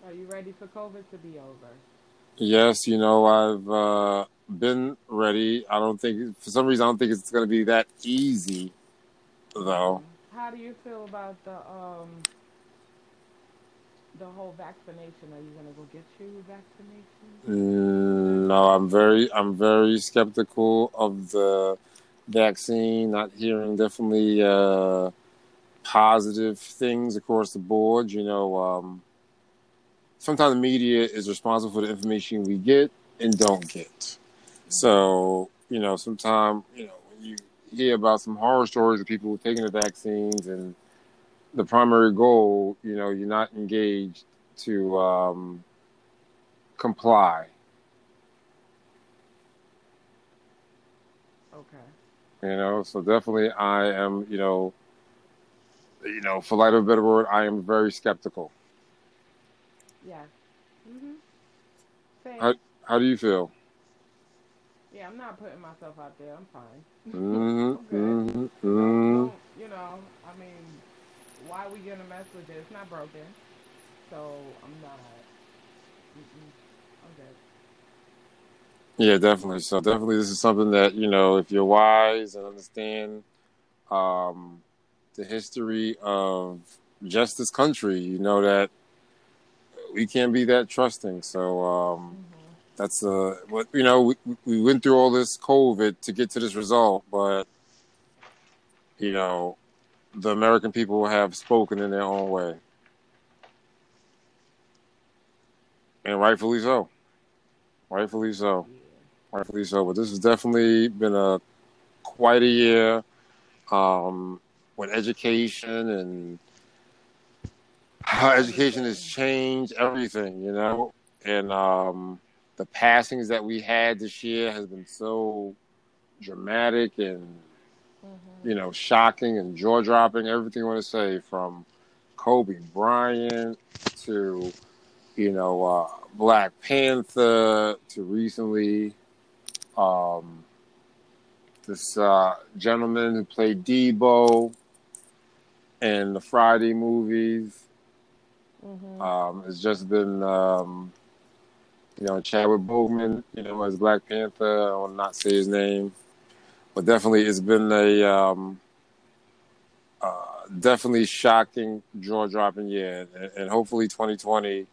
Are you ready for COVID to be over? Yes, you know, I've uh, been ready. I don't think, for some reason, I don't think it's going to be that easy, though. How do you feel about the um the whole vaccination? Are you gonna go get your vaccination? Mm, no, I'm very, I'm very skeptical of the vaccine. Not hearing definitely uh, positive things across the board. You know, um, sometimes the media is responsible for the information we get and don't get. So, you know, sometimes, you know, when you hear about some horror stories of people taking the vaccines and the primary goal, you know, you're not engaged to um, comply. Okay. You know, so definitely I am, you know, you know, for lack of a better word, I am very skeptical. Yeah. Mm-hmm. How how do you feel? Yeah, I'm not putting myself out there. I'm fine. hmm I'm good. hmm Don't, hmm you know, I mean, why we gonna mess with it? It's not broken. So I'm not. I'm good. Yeah, definitely. So definitely, this is something that you know, if you're wise and understand um, the history of just this country, you know that we can't be that trusting. So um, that's uh, what you know. We we went through all this COVID to get to this result, but you know, the American people have spoken in their own way, and rightfully so. Rightfully so. Rightfully so. But this has definitely been a quite a year um, with education and how education has changed everything, you know. And um, the passings that we had this year has been so dramatic and you know shocking and jaw dropping. Everything I want to say from Kobe Bryant to you know uh, Black Panther to recently um, this uh, gentleman who played Debo in the Friday movies. Mhm. Um, it's just been, um, you know, Chadwick Boseman, you know, as Black Panther. I will not say his name, but definitely it's been a um, uh, definitely shocking, jaw dropping year, and, and hopefully 2020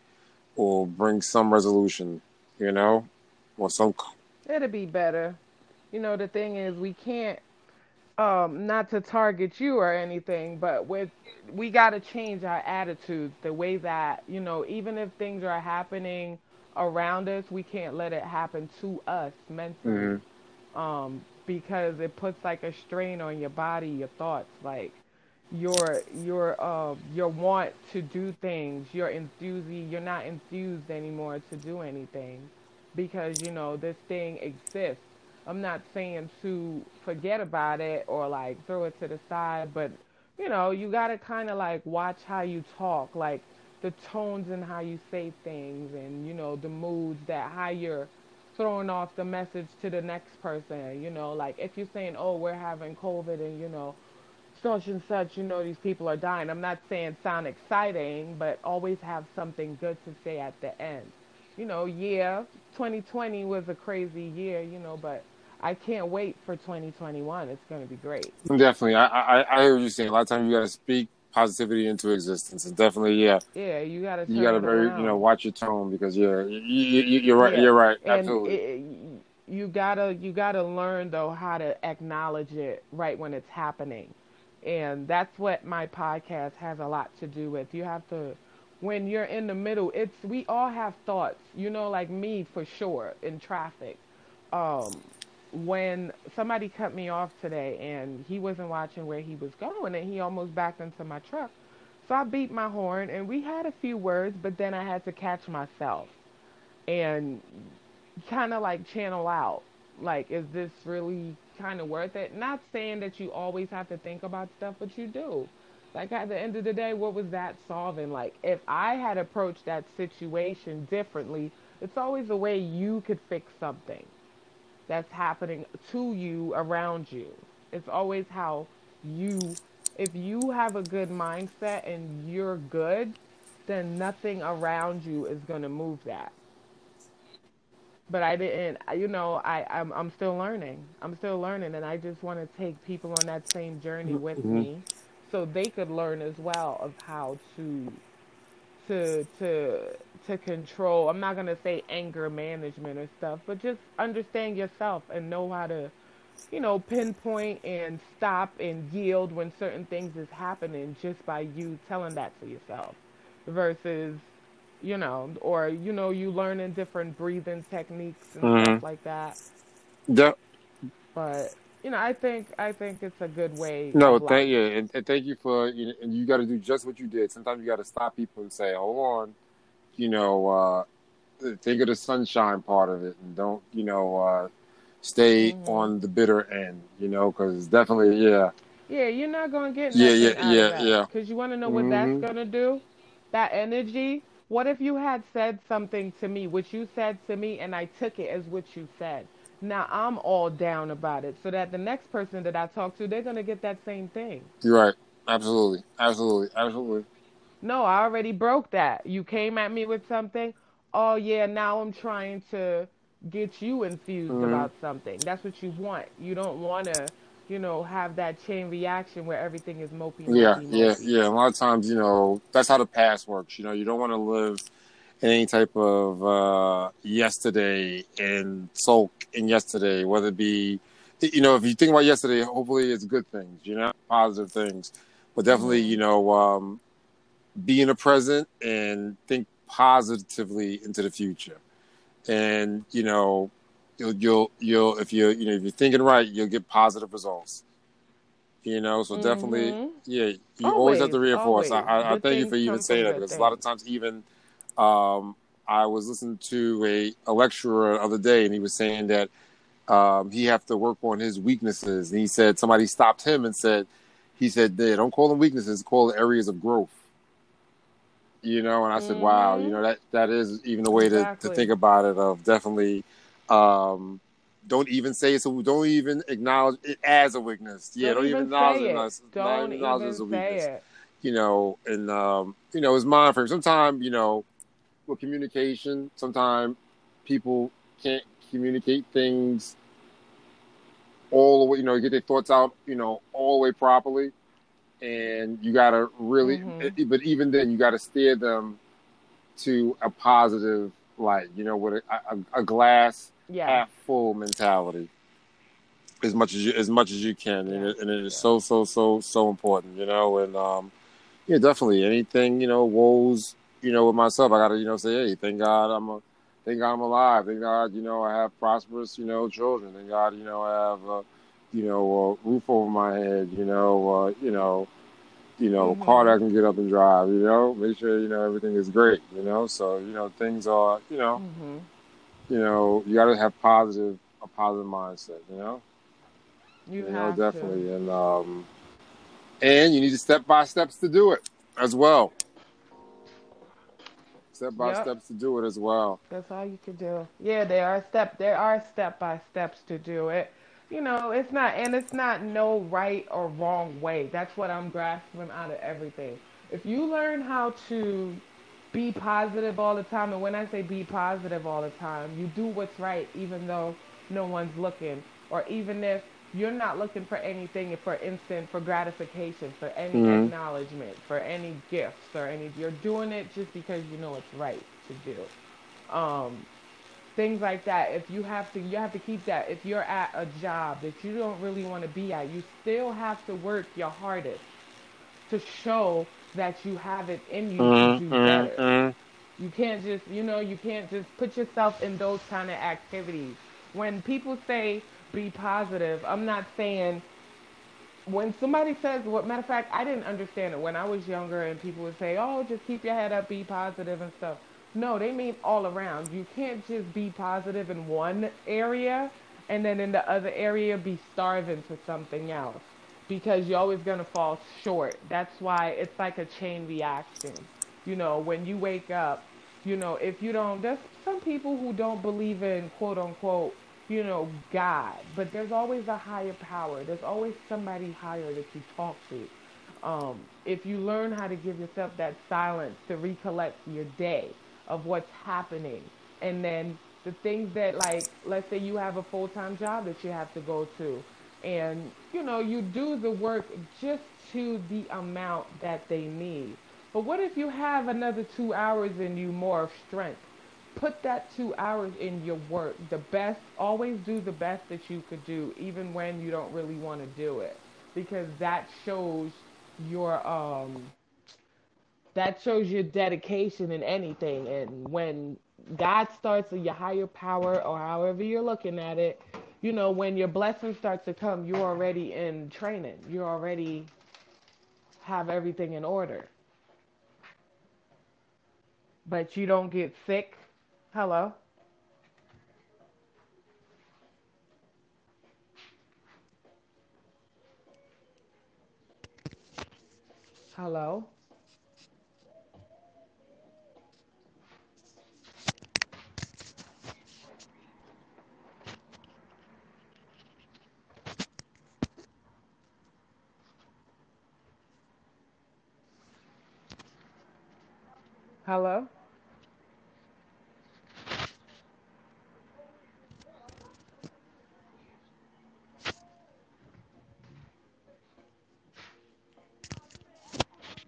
will bring some resolution, you know, or some. It'll be better. You know, the thing is, we can't, um, not to target you or anything, but with we got to change our attitudes. The way that you know, even if things are happening around us, we can't let it happen to us mentally. Mhm. um, because it puts like a strain on your body, your thoughts, like your your uh, your want to do things, your enthusi you're not enthused anymore to do anything because you know this thing exists. I'm not saying to forget about it or like throw it to the side, but you know you gotta kind of like watch how you talk, like the tones and how you say things, and you know the moods that how you're throwing off the message to the next person. You know, like if you're saying, "Oh, we're having COVID," and you know, such and such, you know, these people are dying. I'm not saying sound exciting, but always have something good to say at the end. You know, yeah, 2020 was a crazy year, you know, but I can't wait for 2021. It's going to be great. Definitely, I, I I hear you're saying. A lot of times you got to speak positivity into existence, and definitely, yeah, Yeah, you got to you got to very you know watch your tone because yeah, you, you're right. Yeah. You're right. and Absolutely. it, you gotta you gotta learn though how to acknowledge it right when it's happening and that's what my podcast has a lot to do with you have to when you're in the middle it's we all have thoughts you know like me for sure in traffic um when somebody cut me off today and he wasn't watching where he was going and he almost backed into my truck. So i beat my horn and we had a few words but then i had to catch myself and kind of like channel out like is this really kind of worth it? Not saying that you always have to think about stuff but you do. Like at the end of the day, what was that solving? Like if I had approached that situation differently, it's always a way you could fix something that's happening to you around you. It's always how you if you have a good mindset and you're good, then nothing around you is going to move that. But I didn't, you know, I, I'm, I'm still learning. I'm still learning, and I just want to take people on that same journey with Mm-hmm. me so they could learn as well of how to to to to control i'm not going to say anger management or stuff but just understand yourself and know how to you know pinpoint and stop and yield when certain things is happening just by you telling that to yourself versus you know or you know you learning different breathing techniques and Mhm. stuff like that Yeah. but you know i think i think it's a good way No, thank you, and, and thank you for you. Know, and you got to do just what you did. Sometimes you got to stop people and say, "Hold on," you know. Uh, think of the sunshine part of it, and don't you know uh, stay Mhm. on the bitter end. You know, because it's definitely, yeah, Yeah, you're not gonna get Yeah, yeah, yeah, yeah. Because you want to know what Mhm. that's gonna do? That energy. What if you had said something to me, which you said to me, and I took it as what you said? Now I'm all down about it, so that the next person that I talk to, they're gonna get that same thing. you're right. Absolutely, absolutely, absolutely. No, I already broke that. You came at me with something. Oh yeah, now I'm trying to get you infused Mhm. about something. That's what you want. You don't want to, you know, have that chain reaction where everything is mopey, mopey, Yeah, mopey. yeah, yeah. A lot of times, you know, that's how the past works. You know, you don't want to live in any type of uh, yesterday and sulk in yesterday, whether it be, you know, if you think about yesterday, hopefully it's good things, you know, positive things. But definitely, Mhm. you know, um, be in the present and think positively into the future. And, you know, you'll, you'll, you'll, if you're, you know, if you're thinking right, you'll get positive results. You know, so definitely, Mhm. yeah, you always, have to reinforce. I, always. I, I thank you for even saying that because a lot of times, even um, I was listening to a, a lecturer the other day, and he was saying that um, he have to work on his weaknesses. And he said somebody stopped him and said, he said, "They don't call them weaknesses, call them areas of growth." You know, and I said, "Wow, you Mhm. know that that is even a way to, to think about it. Of definitely." Um, don't even say it. So don't even acknowledge it as a weakness. Yeah, Don't don't, even acknowledge it. it. as- not Don't even it as a weakness it. you know, and um, you know, it's mind frame. Sometimes, you know, with communication, sometimes people can't communicate things all the way, you know, get their thoughts out, you know, all the way properly. And you gotta really, Mhm. but even then, you gotta steer them to a positive light. You know, with a, a, a glass Yeah. half full mentality, as much as you as much as you can, and, it, and it is Yeah. so so so so important. You know, and um, yeah, definitely. Anything, you know, woes, you know, with myself, I gotta, you know, say, hey, thank God I'm a, thank God I'm alive. Thank God, you know, I have prosperous, you know, children. Thank God, you know, I have, uh, you know, a roof over my head. You know, uh, you know, you know, a car that I can get up and drive. You know, make sure you know everything is great. You know, so you know things are, you know, Mhm. you know, you gotta have positive, a positive mindset. You know, You you know, definitely, to. and um, and you need to step by steps to do it as well. Step by Yep. steps to do it as well. That's all you can do. Yeah, there are step there are step by steps to do it. You know, it's not and it's not no right or wrong way. That's what I'm grasping out of everything. If you learn how to be positive all the time and when I say be positive all the time, you do what's right even though no one's looking or even if you're not looking for anything for instant for gratification, for any Mhm. acknowledgement, for any gifts or any you're doing it just because you know it's right to do um, things like that. If you have to, you have to keep that. If you're at a job that you don't really want to be at, you still have to work your hardest to show that you have it in you to Mhm, do better. mhm. You can't just, you know, you can't just put yourself in those kind of activities. When people say be positive, I'm not saying when somebody says what matter of fact i didn't understand it when i was younger and people would say oh just keep your head up be positive and stuff no they mean all around you can't just be positive in one area and then in the other area be starving for something else because you're always going to fall short. That's why it's like a chain reaction. You know, when you wake up, you know, if you don't, there's some people who don't believe in quote unquote, you know, God, but there's always a higher power. There's always somebody higher that you talk to. Um, if you learn how to give yourself that silence to recollect your day of what's happening, and then the things that, like, let's say you have a full time job that you have to go to, and you know, you do the work just to the amount that they need. But what if you have another two hours in you more of strength? Put that two hours in your work. The best, always do the best that you could do, even when you don't really want to do it, because that shows your um that shows your dedication in anything. And when god starts with your higher power or however you're looking at it you know when your blessings start to come you're already in training. You already have everything in order. But you don't get sick. Hello? Hello hello